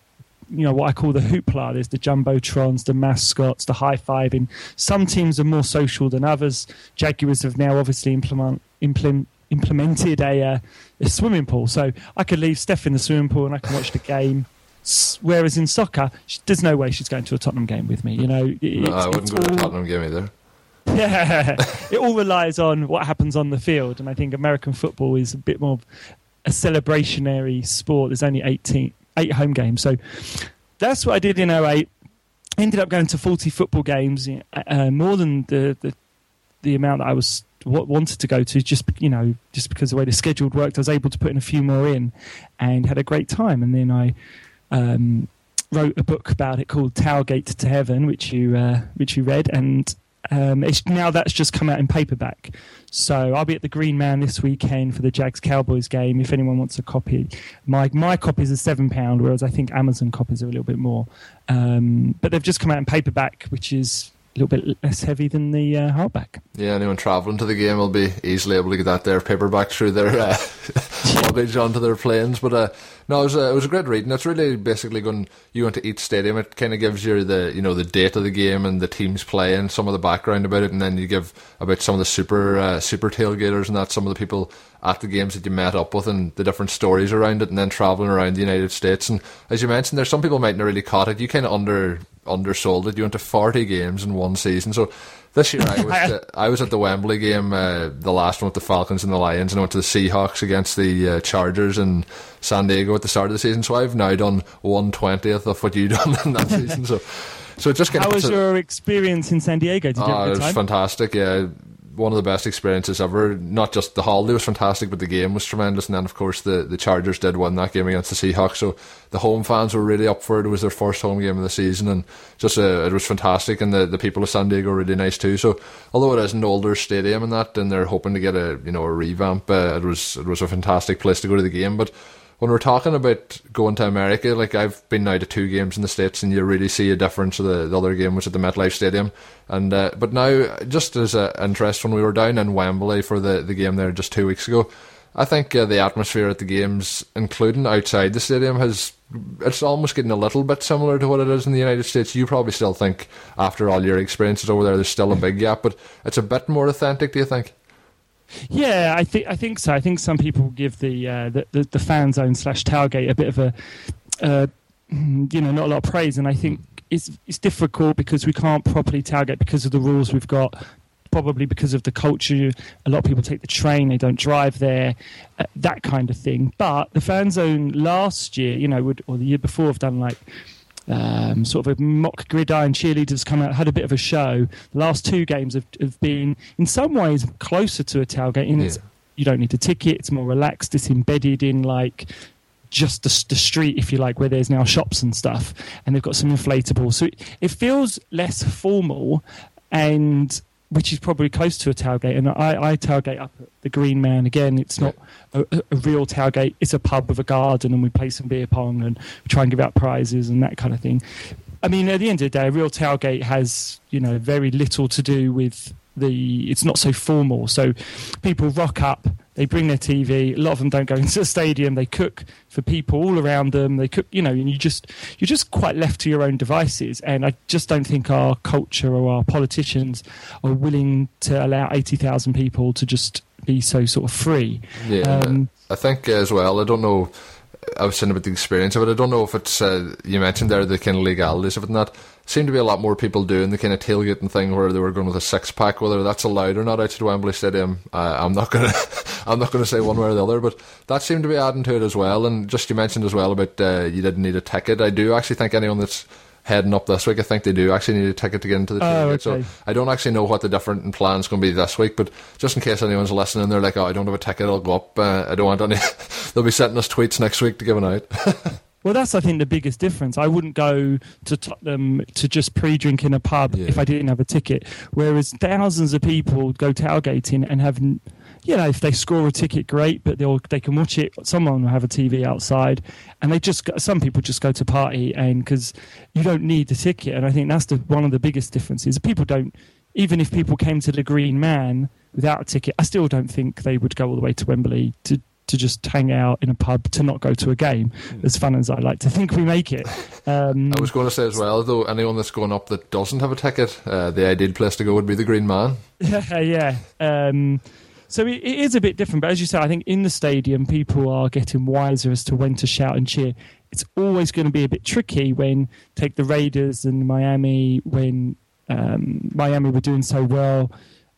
you know what I call the hoopla. There's the jumbotrons, the mascots, the high fiving. Some teams are more social than others. Jaguars have now obviously implement, implement implemented a, uh, a swimming pool, so I could leave Steph in the swimming pool and I can watch the game. Whereas in soccer, she, there's no way she's going to a Tottenham game with me. You know, no, I wouldn't go all... to a Tottenham game either. Yeah, it all relies on what happens on the field, and I think American football is a bit more a celebrationary sport. There's only 18, eight home games, so that's what I did in 08. Ended up going to 40 football games, uh, more than the, the the amount that I was wanted to go to. Just you know, just because the way the schedule worked, I was able to put in a few more in, and had a great time. And then I um, wrote a book about it called Tailgate to Heaven, which you uh, which you read, and um, now that's just come out in paperback. So I'll be at the Green Man this weekend for the Jags Cowboys game. If anyone wants a copy, my my copies are seven pound, whereas I think Amazon copies are a little bit more. Um, but they've just come out in paperback, which is a little bit less heavy than the uh, hardback. Yeah, anyone travelling to the game will be easily able to get that there paperback through their uh, luggage onto their planes. But uh, no, it was a, it was a great reading. It's really basically going you went to each stadium. It kind of gives you the you know the date of the game and the teams playing, some of the background about it, and then you give about some of the super uh, super tailgaters and that some of the people at the games that you met up with and the different stories around it, and then traveling around the United States. And as you mentioned, there's some people might not really caught it. You kind of under undersold it. You went to 40 games in one season. So this year I was I was at the Wembley game, uh, the last one with the Falcons and the Lions, and I went to the Seahawks against the uh, Chargers in San Diego at the start of the season. So I've now done one twentieth of what you done in that season. So. So it just how was your experience in San Diego? Did you oh, have a good it was fantastic. Yeah, one of the best experiences ever. Not just the holiday was fantastic, but the game was tremendous. And then, of course, the, the Chargers did win that game against the Seahawks. So the home fans were really up for it. It was their first home game of the season, and just uh, it was fantastic. And the, the people of San Diego were really nice too. So although it is an older stadium and that, and they're hoping to get a you know a revamp, uh, it was it was a fantastic place to go to the game. But when we're talking about going to America, like I've been now to two games in the States and you really see a difference. The, the other game was at the MetLife Stadium. and uh, But now, just as an interest, when we were down in Wembley for the, the game there just two weeks ago, I think uh, the atmosphere at the games, including outside the stadium, has it's almost getting a little bit similar to what it is in the United States. You probably still think, after all your experiences over there, there's still a big gap, but it's a bit more authentic. Do you think? Yeah, I think I think so. I think some people give the uh, the, the, the, fan zone slash tailgate a bit of a uh, you know not a lot of praise, and I think it's it's difficult because we can't properly tailgate because of the rules we've got. Probably because of the culture, a lot of people take the train; they don't drive there, uh, that kind of thing. But the fan zone last year, you know, would, or the year before, have done like um, sort of a mock gridiron cheerleaders come out, had a bit of a show. The last two games have, have been, in some ways, closer to a tailgate. In yeah. you don't need a ticket; it's more relaxed. It's embedded in like just the, the, street, if you like, where there's now shops and stuff, and they've got some inflatables. So it, it feels less formal and which is probably close to a tailgate. And I, I tailgate up at the Green Man again. It's not a, a, real tailgate. It's a pub with a garden, and we play some beer pong and try and give out prizes and that kind of thing. I mean, at the end of the day, a real tailgate has you know very little to do with the. It's not so formal. So people rock up they bring their TV. A lot of them don't go into the stadium. They cook for people all around them. They cook, you know, and you just you're just quite left to your own devices. And I just don't think our culture or our politicians are willing to allow eighty thousand people to just be so sort of free. Yeah, um, I think as well. I don't know I was saying about the experience of it. I don't know if it's uh, you mentioned there the kind of legalities of it and that. Seemed to be a lot more people doing the kind of tailgating thing where they were going with a six pack. Whether that's allowed or not outside Wembley Stadium, uh, I'm not gonna I'm not gonna say one way or the other. But that seemed to be adding to it as well. And just you mentioned as well about uh, you didn't need a ticket. I do actually think anyone that's heading up this week. I think they do actually need a ticket to get into the oh, okay. So I don't actually know what the different plan's going to be this week, but just in case anyone's listening, they're like, oh, I don't have a ticket, I'll go up. Uh, I don't want any. They'll be sending us tweets next week to give it out. Well, that's I think the biggest difference. I wouldn't go to Tottenham to just pre-drink in a pub yeah. if I didn't have a ticket. Whereas thousands of people go tailgating and have you know, if they score a ticket, great, but they'll they can watch it. Someone will have a TV outside, and they just some people just go to party, and because you don't need the ticket, and I think that's the one of the biggest differences. People don't, even if people came to the Green Man without a ticket, I still don't think they would go all the way to Wembley to to just hang out in a pub to not go to a game. Mm. As fun as I like to think we make it. Um, I was going to say as well, though, anyone that's going up that doesn't have a ticket, uh, the ideal place to go would be the Green Man. Yeah, yeah. Um, so it, it is a bit different, but as you said, I think in the stadium people are getting wiser as to when to shout and cheer. It's always going to be a bit tricky when take the Raiders and Miami when um, Miami were doing so well.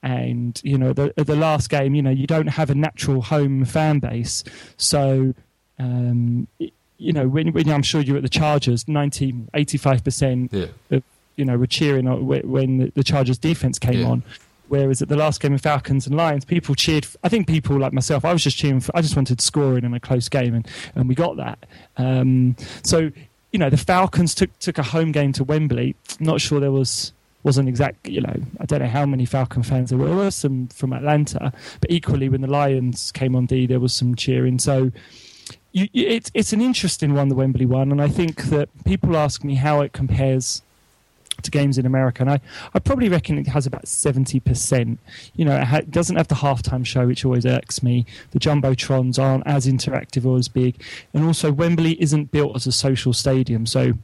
And you know, the the last game, you know, you don't have a natural home fan base, so um, you know, when, when, I'm sure you're at the Chargers, 90, 85% yeah. of, you know, were cheering when the Chargers defense came yeah. on. Whereas at the last game of Falcons and Lions, people cheered. I think people like myself, I was just cheering. For, I just wanted scoring in a close game, and, and we got that. Um, so, you know, the Falcons took took a home game to Wembley. Not sure there was wasn't exact. You know, I don't know how many Falcon fans there were. There were some from Atlanta, but equally when the Lions came on D, there was some cheering. So. You, it's it's an interesting one, the Wembley one, and I think that people ask me how it compares to games in America, and I, I probably reckon it has about seventy percent. You know, it, ha- doesn't have the halftime show, which always irks me. The jumbotrons aren't as interactive or as big, and also Wembley isn't built as a social stadium. So,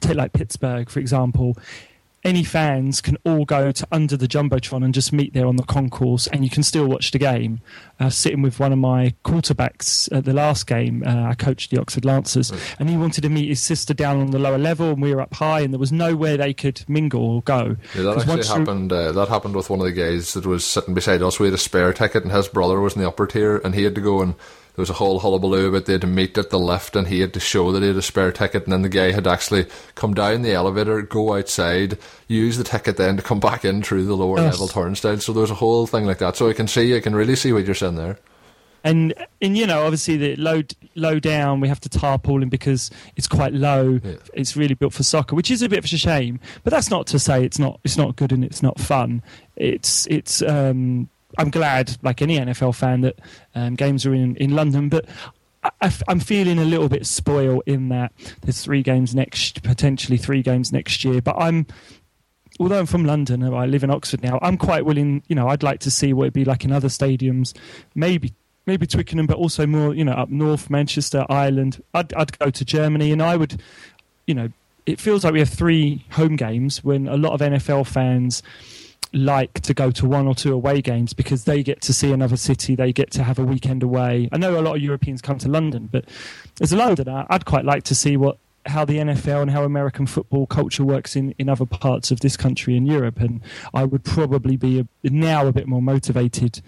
take like Pittsburgh for example any fans can all go to under the jumbotron and just meet there on the concourse, and you can still watch the game. Uh, sitting with one of my quarterbacks at the last game, uh, I coached the Oxford Lancers, right. and he wanted to meet his sister down on the lower level, and we were up high, and there was nowhere they could mingle or go. Yeah, that actually happened. Uh, that happened with one of the guys that was sitting beside us. We had a spare ticket, and his brother was in the upper tier, and he had to go and there was a whole hullabaloo about they had to meet at the lift and he had to show that he had a spare ticket and then the guy had actually come down the elevator, go outside, use the ticket then to come back in through the lower yes. level turnstile. So there was a whole thing like that. So I can see, I can really see what you're saying there. And and you know, obviously the low low down we have to tarpaulin because it's quite low. Yeah. It's really built for soccer, which is a bit of a shame. But that's not to say it's not it's not good and it's not fun. It's it's um, I'm glad, like any NFL fan, that um, games are in, in London. But I, am feeling a little bit spoiled in that there's three games next, potentially three games next year. But I'm, although I'm from London, and I live in Oxford now. I'm quite willing. You know, I'd like to see what it'd be like in other stadiums, maybe. Maybe Twickenham, but also more, you know, up north, Manchester, Ireland. I'd, I'd go to Germany, and I would, you know, it feels like we have three home games when a lot of NFL fans like to go to one or two away games because they get to see another city, they get to have a weekend away. I know a lot of Europeans come to London, but as a Londoner, I'd quite like to see what how the NFL and how American football culture works in, in other parts of this country in Europe, and I would probably be a, now a bit more motivated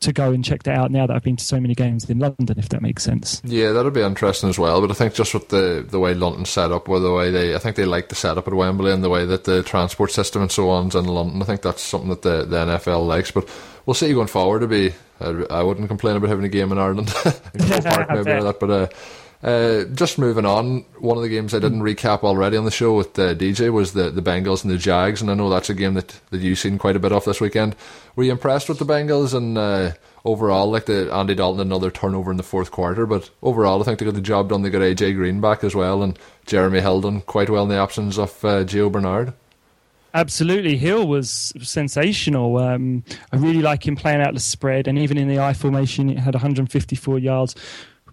to go and check that out now that I've been to so many games in London, if that makes sense. Yeah, that'll be interesting as well. But I think just with the the way London's set up, or the way they, I think they like the setup at Wembley and the way that the transport system and so on's in London. I think that's something that the, the NFL likes. But we'll see going forward. To be, I, I, wouldn't complain about having a game in Ireland. Park maybe or that, but. Uh, uh, just moving on, one of the games I didn't recap already on the show with uh, DJ was the, the Bengals and the Jags, and I know that's a game that, that you've seen quite a bit of this weekend. Were you impressed with the Bengals and uh, overall, like the Andy Dalton another turnover in the fourth quarter, but overall I think they got the job done. They got AJ Green back as well, and Jeremy Hill done quite well in the absence of uh, Gio Bernard. Absolutely, Hill was sensational. Um, I really like him playing out the spread, and even in the I formation, it had 154 yards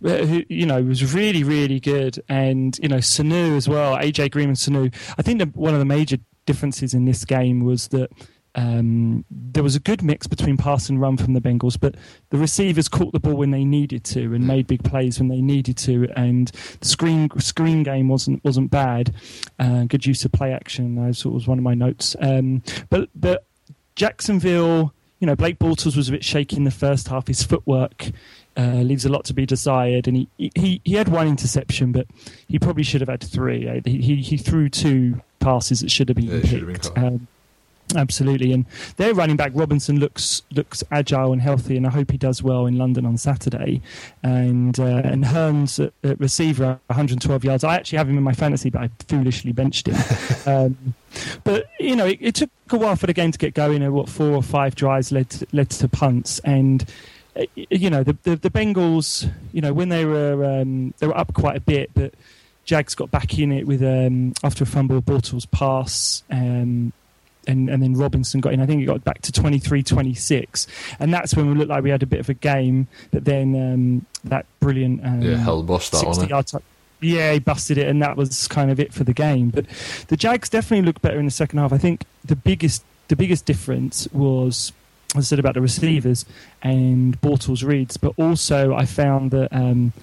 who you know was really really good, and you know Sanu as well, AJ Green and Sanu. I think that one of the major differences in this game was that. Um, there was a good mix between pass and run from the Bengals, but the receivers caught the ball when they needed to and made big plays when they needed to. And the screen screen game wasn't wasn't bad. Uh, good use of play action. That was one of my notes. Um, but but Jacksonville, you know, Blake Bortles was a bit shaky in the first half. His footwork uh, leaves a lot to be desired. And he, he, he had one interception, but he probably should have had three. Uh, he, he, he threw two passes that should have been yeah, picked. Been um, absolutely. And their running back Robinson looks looks agile and healthy, and I hope he does well in London on Saturday. And uh, and Hurns at, at, receiver, 112 yards. I actually have him in my fantasy, but I foolishly benched him. um, but you know, it, it, took a while for the game to get going. And what four or five drives led to, led to punts and you know the, the, the Bengals, you know when they were um, they were up quite a bit, but Jags got back in it with um, after a fumble, Bortles pass, um, and and then Robinson got in. I think it got back to 23-26, and that's when we looked like we had a bit of a game. But then um, that brilliant um, yeah hell bust that one. Yard type, yeah, he busted it, and that was kind of it for the game. But the Jags definitely looked better in the second half. I think the biggest the biggest difference was I said about the receivers and Bortles reads, but also I found that um,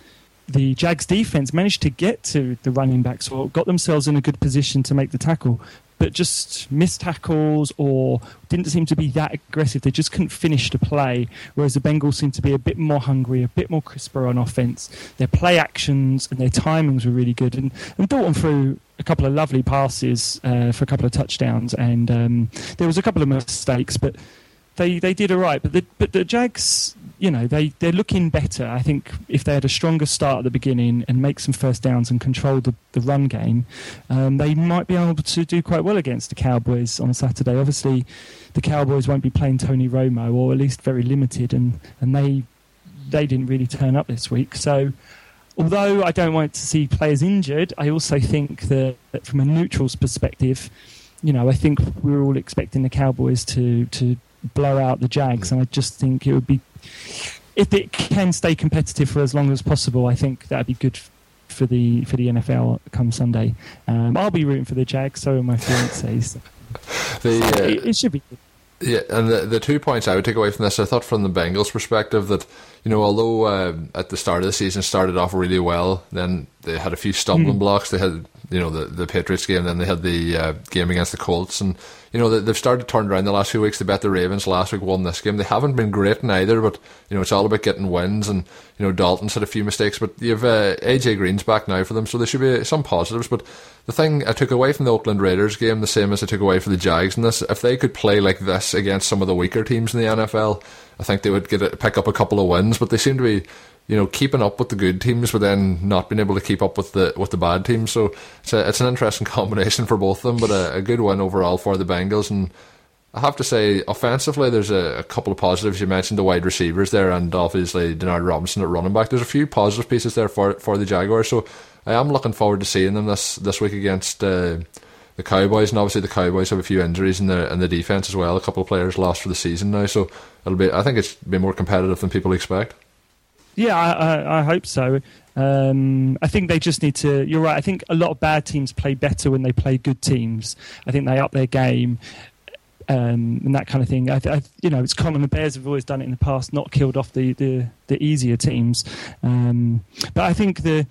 the Jags defense managed to get to the running backs or got themselves in a good position to make the tackle. but just missed tackles or didn't seem to be that aggressive. They just couldn't finish the play. Whereas the Bengals seemed to be a bit more hungry, a bit more crisper on offense. Their play actions and their timings were really good. And, and Dalton threw a couple of lovely passes uh, for a couple of touchdowns, and um, there was a couple of mistakes, but they they did all right. But the but the Jags, you know, they they're looking better. I think if they had a stronger start at the beginning and make some first downs and control the, the run game, um, they might be able to do quite well against the Cowboys on Saturday. Obviously, the Cowboys won't be playing Tony Romo, or at least very limited, and and they they didn't really turn up this week. So. Although I don't want to see players injured, I also think that, that from a neutral's perspective, you know, I think we are all expecting the Cowboys to to blow out the Jags, and I just think it would be if it can stay competitive for as long as possible. I think that'd be good for the for the NFL come Sunday. Um, I'll be rooting for the Jags. So are my fiancés. The, uh, it, it should be. Good. Yeah, and the, the two points I would take away from this, I thought from the Bengals' perspective that, you know, although uh, at the start of the season started off really well, then they had a few stumbling mm. blocks. They had, you know, the, the Patriots game, then they had the uh, game against the Colts, and you know, they've started to turn around the last few weeks. They bet the Ravens last week, won this game. They haven't been great in either, but, you know, it's all about getting wins. And, you know, Dalton's had a few mistakes, but you've uh, AJ Green's back now for them, so there should be some positives. But the thing I took away from the Oakland Raiders game, the same as I took away from the Jags in this, if they could play like this against some of the weaker teams in the NFL, I think they would get a, pick up a couple of wins. But they seem to be you know, keeping up with the good teams, but then not being able to keep up with the with the bad teams. So it's a, it's an interesting combination for both of them, but a, a good win overall for the Bengals. And I have to say, offensively, there's a, a, couple of positives. You mentioned the wide receivers there, and obviously Denard Robinson at running back. There's a few positive pieces there for for the Jaguars. So I am looking forward to seeing them this this week against. Uh, the Cowboys, and obviously the Cowboys have a few injuries in the in the defense as well. A couple of players lost for the season now, so it'll be. I think it's be more competitive than people expect. Yeah, I, I, I hope so. Um, I think they just need to. You're right. I think a lot of bad teams play better when they play good teams. I think they up their game um, and that kind of thing. I, I, you know, it's common. The Bears have always done it in the past, not killed off the the, the easier teams. Um, but I think the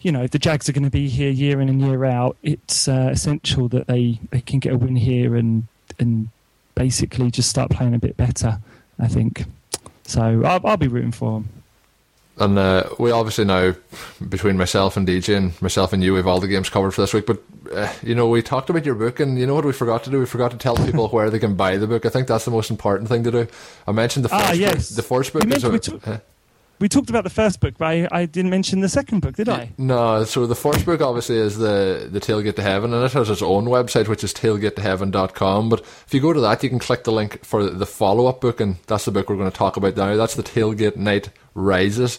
you know, if the Jags are going to be here year in and year out, it's uh, essential that they, they can get a win here and and basically just start playing a bit better. I think so. I'll, I'll be rooting for them. And uh, we obviously now, between myself and DJ and myself and you, we've all the games covered for this week. But, uh, you know, we talked about your book, and you know what we forgot to do? We forgot to tell people where they can buy the book. I think that's the most important thing to do. I mentioned the first ah, yes. book. The first book is. A, we talked about the first book, but I, I, didn't mention the second book, did I? No. So the first book obviously is the the Tailgate to Heaven, and it has its own website, which is tailgatetoheaven.com. But if you go to that, you can click the link for the follow up book, and that's the book we're going to talk about now. That's the Tailgate Knight Rises.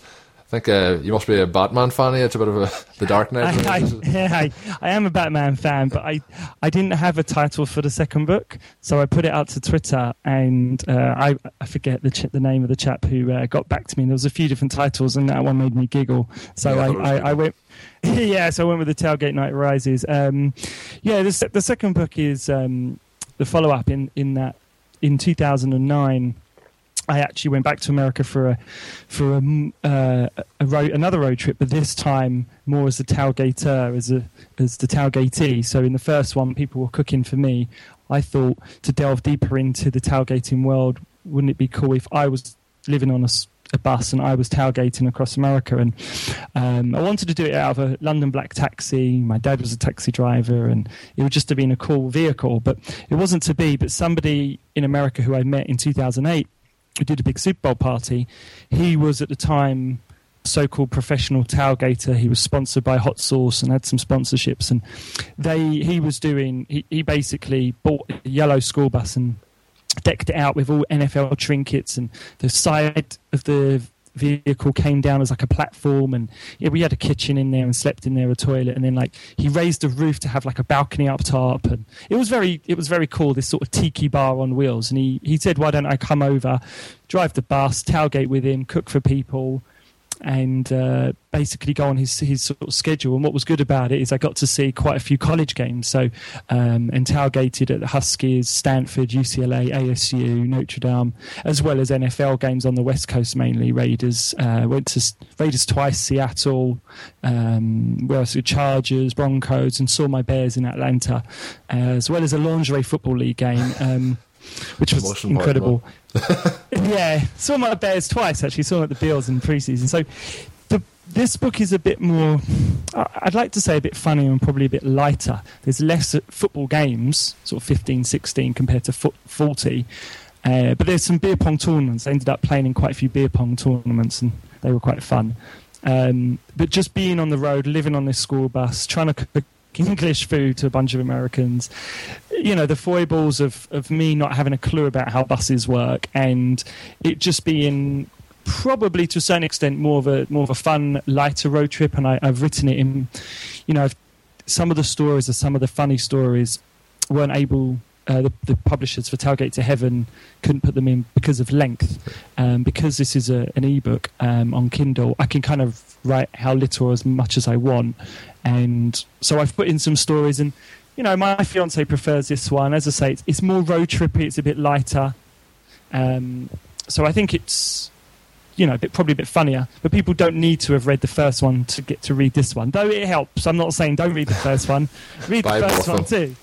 I think uh, you must be a Batman fan. It's a bit of a the Dark Knight. I, I, I, I, am a Batman fan, but I I didn't have a title for the second book, so I put it out to Twitter, and uh, I I forget the ch- the name of the chap who uh, got back to me. And there was a few different titles, and that one made me giggle. So yeah, I, I, I, went. yeah, so I went with the Tailgate Knight Rises. Um, yeah, the the second book is um, the follow up in in that in 2009 I actually went back to America for a for a, uh, a road, another road trip, but this time more as a tailgater, as a as the tailgatee. So in the first one, people were cooking for me. I thought to delve deeper into the tailgating world, wouldn't it be cool if I was living on a, a bus and I was tailgating across America? And um, I wanted to do it out of a London black taxi. My dad was a taxi driver, and it would just have been a cool vehicle. But it wasn't to be. But somebody in America who I met in 2008 we did a big Super Bowl party. He was at the time so-called professional tailgater. He was sponsored by Hot Sauce and had some sponsorships. And they, he was doing. He, he basically bought a yellow school bus and decked it out with all NFL trinkets and the side of the vehicle came down as like a platform and yeah, we had a kitchen in there and slept in there a toilet and then like he raised the roof to have like a balcony up top and it was very it was very cool this sort of tiki bar on wheels and he he said why don't I come over drive the bus tailgate with him cook for people and uh, basically go on his his sort of schedule. And what was good about it is I got to see quite a few college games. So um, at the Huskies, Stanford, UCLA, ASU, Notre Dame, as well as NFL games on the West Coast mainly. Raiders uh, went to Raiders twice, Seattle, um, where else? Chargers, Broncos, and saw my Bears in Atlanta, uh, as well as a lingerie football league game. Um, which was incredible. yeah, saw my Bears twice actually. Saw them at the Bills in preseason. So the, this book is a bit more. I'd like to say a bit funnier and probably a bit lighter. There's less football games, sort of 15, 16 compared to 40. Uh, but there's some beer pong tournaments. I ended up playing in quite a few beer pong tournaments, and they were quite fun. Um, but just being on the road, living on this school bus, trying to cook English food to a bunch of Americans, you know, the foibles of, of me not having a clue about how buses work, and it just being probably to a certain extent more of a more of a fun, lighter road trip. And I, I've written it in, you know, some of the stories or some of the funny stories weren't able. Uh, the, the publishers for Tailgate to Heaven couldn't put them in because of length. Um, because this is a, an ebook um, on Kindle, I can kind of write how little or as much as I want. And so I've put in some stories, and you know, my fiance prefers this one. As I say, it's, it's more road trippy. It's a bit lighter. Um, so I think it's you know, a bit, probably a bit funnier. But people don't need to have read the first one to get to read this one. Though it helps. I'm not saying don't read the first one. Read the first one too.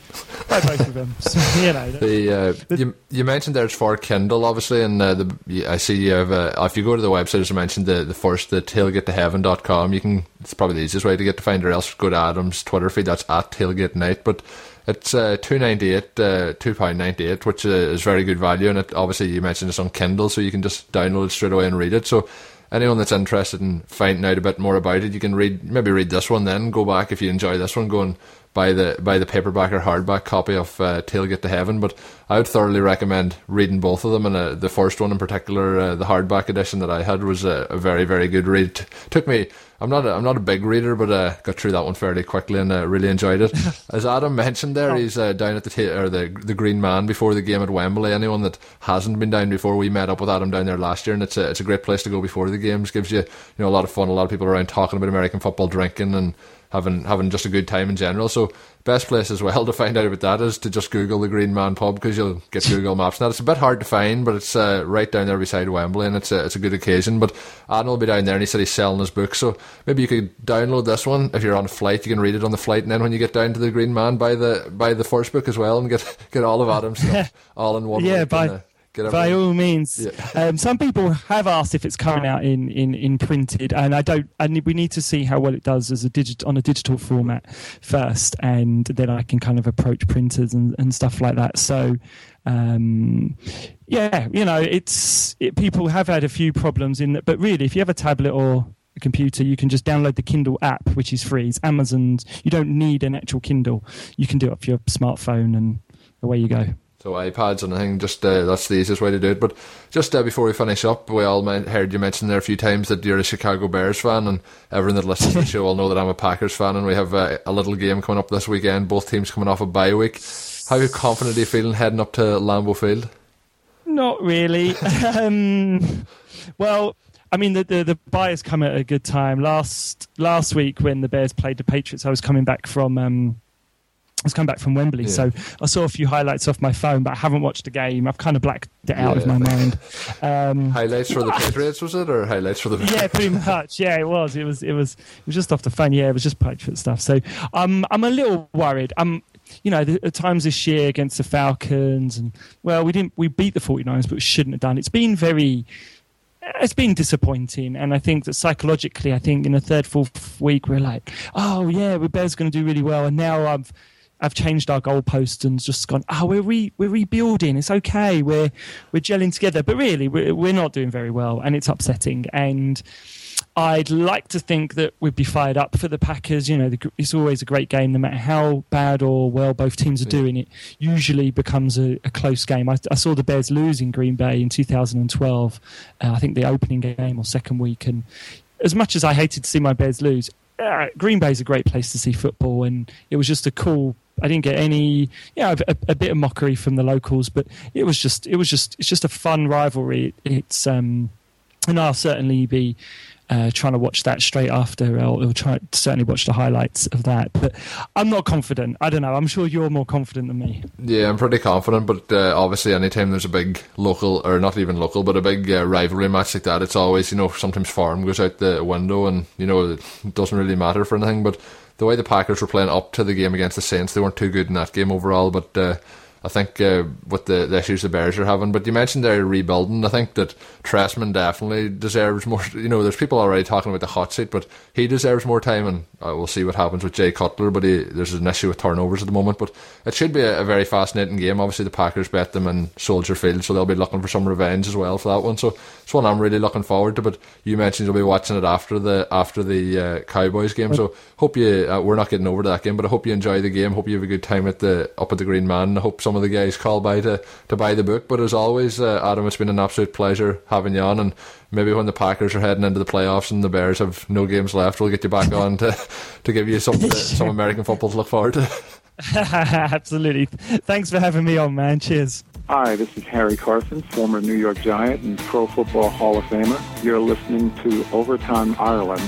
Buy both of them. So, you know. The, uh, you, you mentioned there's for Kindle, obviously, and uh, the, I see you have. Uh, if you go to the website, as I mentioned, the, the first, the tailgatetoheaven.com, you can. It's probably the easiest way to get to find. Or else go to Adam's Twitter feed. That's at tailgate knight. But it's uh, two ninety eight, uh, two pound ninety eight, which uh, is very good value. And it obviously you mentioned it's on Kindle, so you can just download it straight away and read it. So anyone that's interested in finding out a bit more about it, you can read maybe read this one, then go back if you enjoy this one, go and buy the buy the paperback or hardback copy of uh, Tailgate to Heaven. But I would thoroughly recommend reading both of them. And uh, the first one in particular, uh, the hardback edition that I had, was a, a very very good read. T- took me. I'm not a, I'm not a big reader, but uh, got through that one fairly quickly and uh, really enjoyed it. As Adam mentioned there, he's uh, down at the ta- or the the Green Man before the game at Wembley. Anyone that hasn't been down before, we met up with Adam down there last year, and it's a it's a great place to go before the games. Gives you you know a lot of fun, a lot of people around talking about American football, drinking and having having just a good time in general. So best place as well to find out about that is to just Google the Green Man Pub because you'll get Google Maps. Now it's a bit hard to find, but it's uh, right down there beside Wembley, and it's a it's a good occasion. But Adam will be down there, and he said he's selling his book, so maybe you could download this one if you're on a flight. You can read it on the flight, and then when you get down to the Green Man, buy the buy the first book as well, and get get all of Adam's stuff all in one. Yeah, week by- all means. Yeah. Um, some people have asked if it's coming out in, in, in printed, and I don't. I need, we need to see how well it does as a digit on a digital format first, and then I can kind of approach printers and, and stuff like that. So, um, yeah, you know, it's it, people have had a few problems in that, but really, if you have a tablet or a computer, you can just download the Kindle app, which is free. It's Amazon's. You don't need an actual Kindle. You can do it off your smartphone, and away you go. So iPads and I think just uh, that's the easiest way to do it. But just uh, before we finish up, we all heard you mention there a few times that you're a Chicago Bears fan, and everyone that listens to the show will know that I'm a Packers fan. And we have uh, a little game coming up this weekend. Both teams coming off a bye week. How confident are you feeling heading up to Lambeau Field? Not really. um, well, I mean, the, the the come at a good time. Last last week when the Bears played the Patriots, I was coming back from. Um, I was coming back from Wembley, Yeah. so I saw a few highlights off my phone, but I haven't watched the game. I've kind of blacked it out of my mind. Um, Highlights for the Patriots, was it, or highlights for the yeah, pretty much. Yeah, it was. It was. It was. It was just off the phone. Yeah, it was just Patriot stuff. So I'm. I'm a little worried. I'm. You know, the, at times this year against the Falcons, and well, we didn't. We beat the 49ers, but we shouldn't have done. It's been very. It's been disappointing, and I think that psychologically, I think in the third, fourth week, we're like, oh yeah, we're Bears going to do really well, and now I've. I've changed our goalpost and just gone. Oh, we're re- we're rebuilding. It's okay. We're we're gelling together. But really, we're we're not doing very well, and it's upsetting. And I'd like to think that we'd be fired up for the Packers. You know, the, it's always a great game, no matter how bad or well both teams are doing. It usually becomes a, a close game. I, I saw the Bears lose in Green Bay in 2012. Uh, I think the opening game or second week. And as much as I hated to see my Bears lose, uh, Green Bay's a great place to see football, and it was just a cool. I didn't get any, yeah, a, a bit of mockery from the locals, but it was just, it was just, it's just a fun rivalry. It's, um, and I'll certainly be uh, trying to watch that straight after, or, or try certainly watch the highlights of that. But I'm not confident. I don't know. I'm sure you're more confident than me. Yeah, I'm pretty confident, but uh, obviously, anytime there's a big local, or not even local, but a big uh, rivalry match like that, it's always, you know, sometimes form goes out the window and, you know, it doesn't really matter for anything. But the way the Packers were playing up to the game against the Saints, they weren't too good in that game overall, but. Uh, I think uh, with the, the, issues the Bears are having. But you mentioned they're rebuilding. I think that Trestman definitely deserves more. You know, there's people already talking about the hot seat, but he deserves more time, and uh, we'll see what happens with Jay Cutler. But he, there's an issue with turnovers at the moment. But it should be a, a, very fascinating game. Obviously, the Packers bet them in Soldier Field, so they'll be looking for some revenge as well for that one. So it's one I'm really looking forward to. But you mentioned you'll be watching it after the after the uh, Cowboys game. So hope you. Uh, we're not getting over to that game, but I hope you enjoy the game. Hope you have a good time at the up at the Green Man. I hope some of the guys call by to, to buy the book. But as always, uh, Adam, it's been an absolute pleasure having you on. And maybe when the Packers are heading into the playoffs and the Bears have no games left, we'll get you back on to, to give you some some American football to look forward to. Absolutely. Thanks for having me on, man. Cheers. Hi, this is Harry Carson, former New York Giant and Pro Football Hall of Famer. You're listening to Overtime Ireland.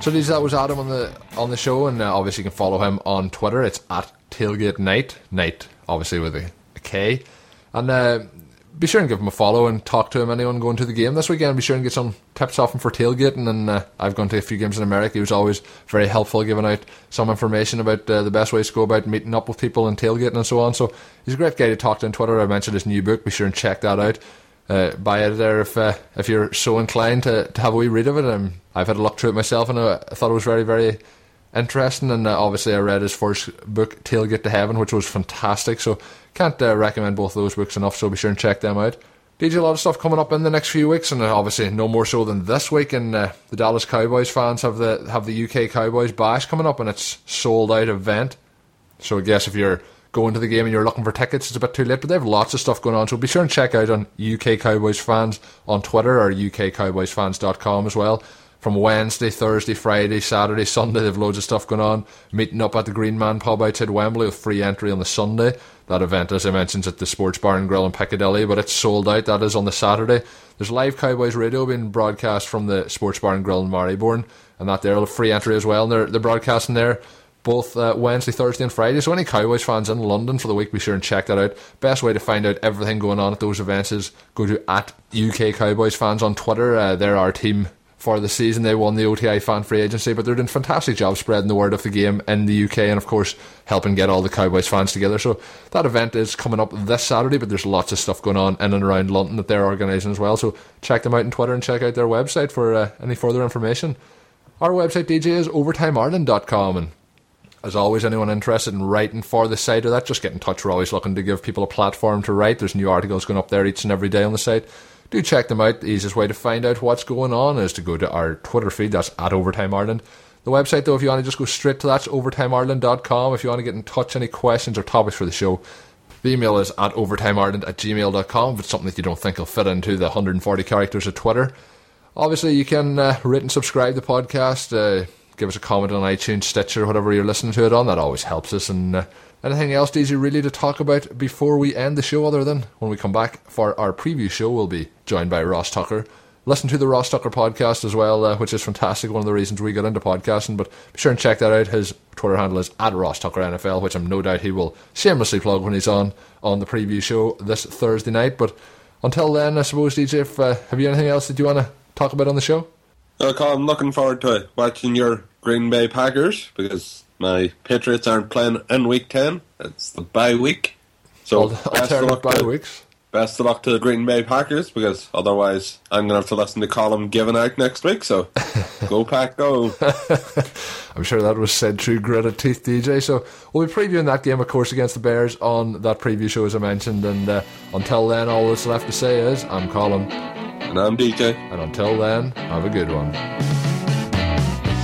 So these that was Adam on the on the show, and uh, obviously you can follow him on Twitter. It's at Tailgate Knight, Night obviously with a, a K, and uh, be sure and give him a follow and talk to him. Anyone going to the game this weekend, be sure and get some tips off him for tailgating. And uh, I've gone to a few games in America. He was always very helpful, giving out some information about uh, the best ways to go about meeting up with people and tailgating and so on. So he's a great guy to talk to on Twitter. I mentioned his new book. Be sure and check that out. Uh, buy it there if uh, if you're so inclined to, to have a wee read of it. Um, I've had a look through it myself, and I thought it was very very interesting. And uh, obviously, I read his first book, Tailgate to Heaven, which was fantastic. So can't uh, recommend both those books enough. So be sure and check them out. DJ, a lot of stuff coming up in the next few weeks, and uh, obviously no more so than this week. And uh, the Dallas Cowboys fans have the have the UK Cowboys Bash coming up, and it's sold out event. So I guess if you're going to the game and you're looking for tickets, it's a bit too late. But they have lots of stuff going on, so be sure and check out on UK Cowboys fans on Twitter or UKCowboysfans.com as well from Wednesday, Thursday, Friday, Saturday, Sunday. They've loads of stuff going on. Meeting up at the Green Man pub outside Wembley with free entry on the Sunday. That event, as I mentioned, at the Sports Bar and Grill in Piccadilly, but it's sold out. That is on the Saturday. There's live Cowboys radio being broadcast from the Sports Bar and Grill in Marylebone, and that there, free entry as well. And they're, they're broadcasting there both uh, Wednesday, Thursday, and Friday. So any Cowboys fans in London for the week, be sure and check that out. Best way to find out everything going on at those events is go to at UK Cowboys fans on Twitter. Uh, they're our team for the season. They won the OTI fan free agency, but they're doing a fantastic job spreading the word of the game in the UK and, of course, helping get all the Cowboys fans together. So that event is coming up this Saturday, but there's lots of stuff going on in and around London that they're organising as well. So check them out on Twitter and check out their website for uh, any further information. Our website, DJ, is overtimeireland.com. And as always, anyone interested in writing for the site or that, just get in touch. We're always looking to give people a platform to write. There's new articles going up there each and every day on the site do check them out. The easiest way to find out what's going on is to go to our Twitter feed, that's at Overtime Ireland. The website, though, if you want to just go straight to that, overtimeireland.com. If you want to get in touch, any questions or topics for the show, the email is at overtimeireland at gmail.com if it's something that you don't think will fit into the 140 characters of Twitter. Obviously, you can uh, rate and subscribe the podcast. Uh, give us a comment on iTunes, Stitcher, whatever you're listening to it on. That always helps us. And uh, anything else, DJ, really to talk about before we end the show, other than when we come back for our preview show, we'll be joined by Ross Tucker. Listen to the Ross Tucker podcast as well, uh, which is fantastic. One of the reasons we got into podcasting. But be sure and check that out. His Twitter handle is at Ross Tucker NFL, which I'm no doubt he will shamelessly plug when he's on on the preview show this Thursday night. But until then, I suppose, DJ, if, uh, have you anything else that you want to talk about on the show? Uh, I'm looking forward to watching your Green Bay Packers because my Patriots aren't playing in Week Ten. It's the bye week, so alternate bye weeks. Best of luck to the Green Bay Packers because otherwise I'm going to have to listen to Colin giving out next week. So go pack, go. I'm sure that was said through gritted teeth, DJ. So we'll be previewing that game, of course, against the Bears on that preview show, as I mentioned. And uh, until then, all that's left to say is I'm Colin. And I'm DJ. And until then, have a good one.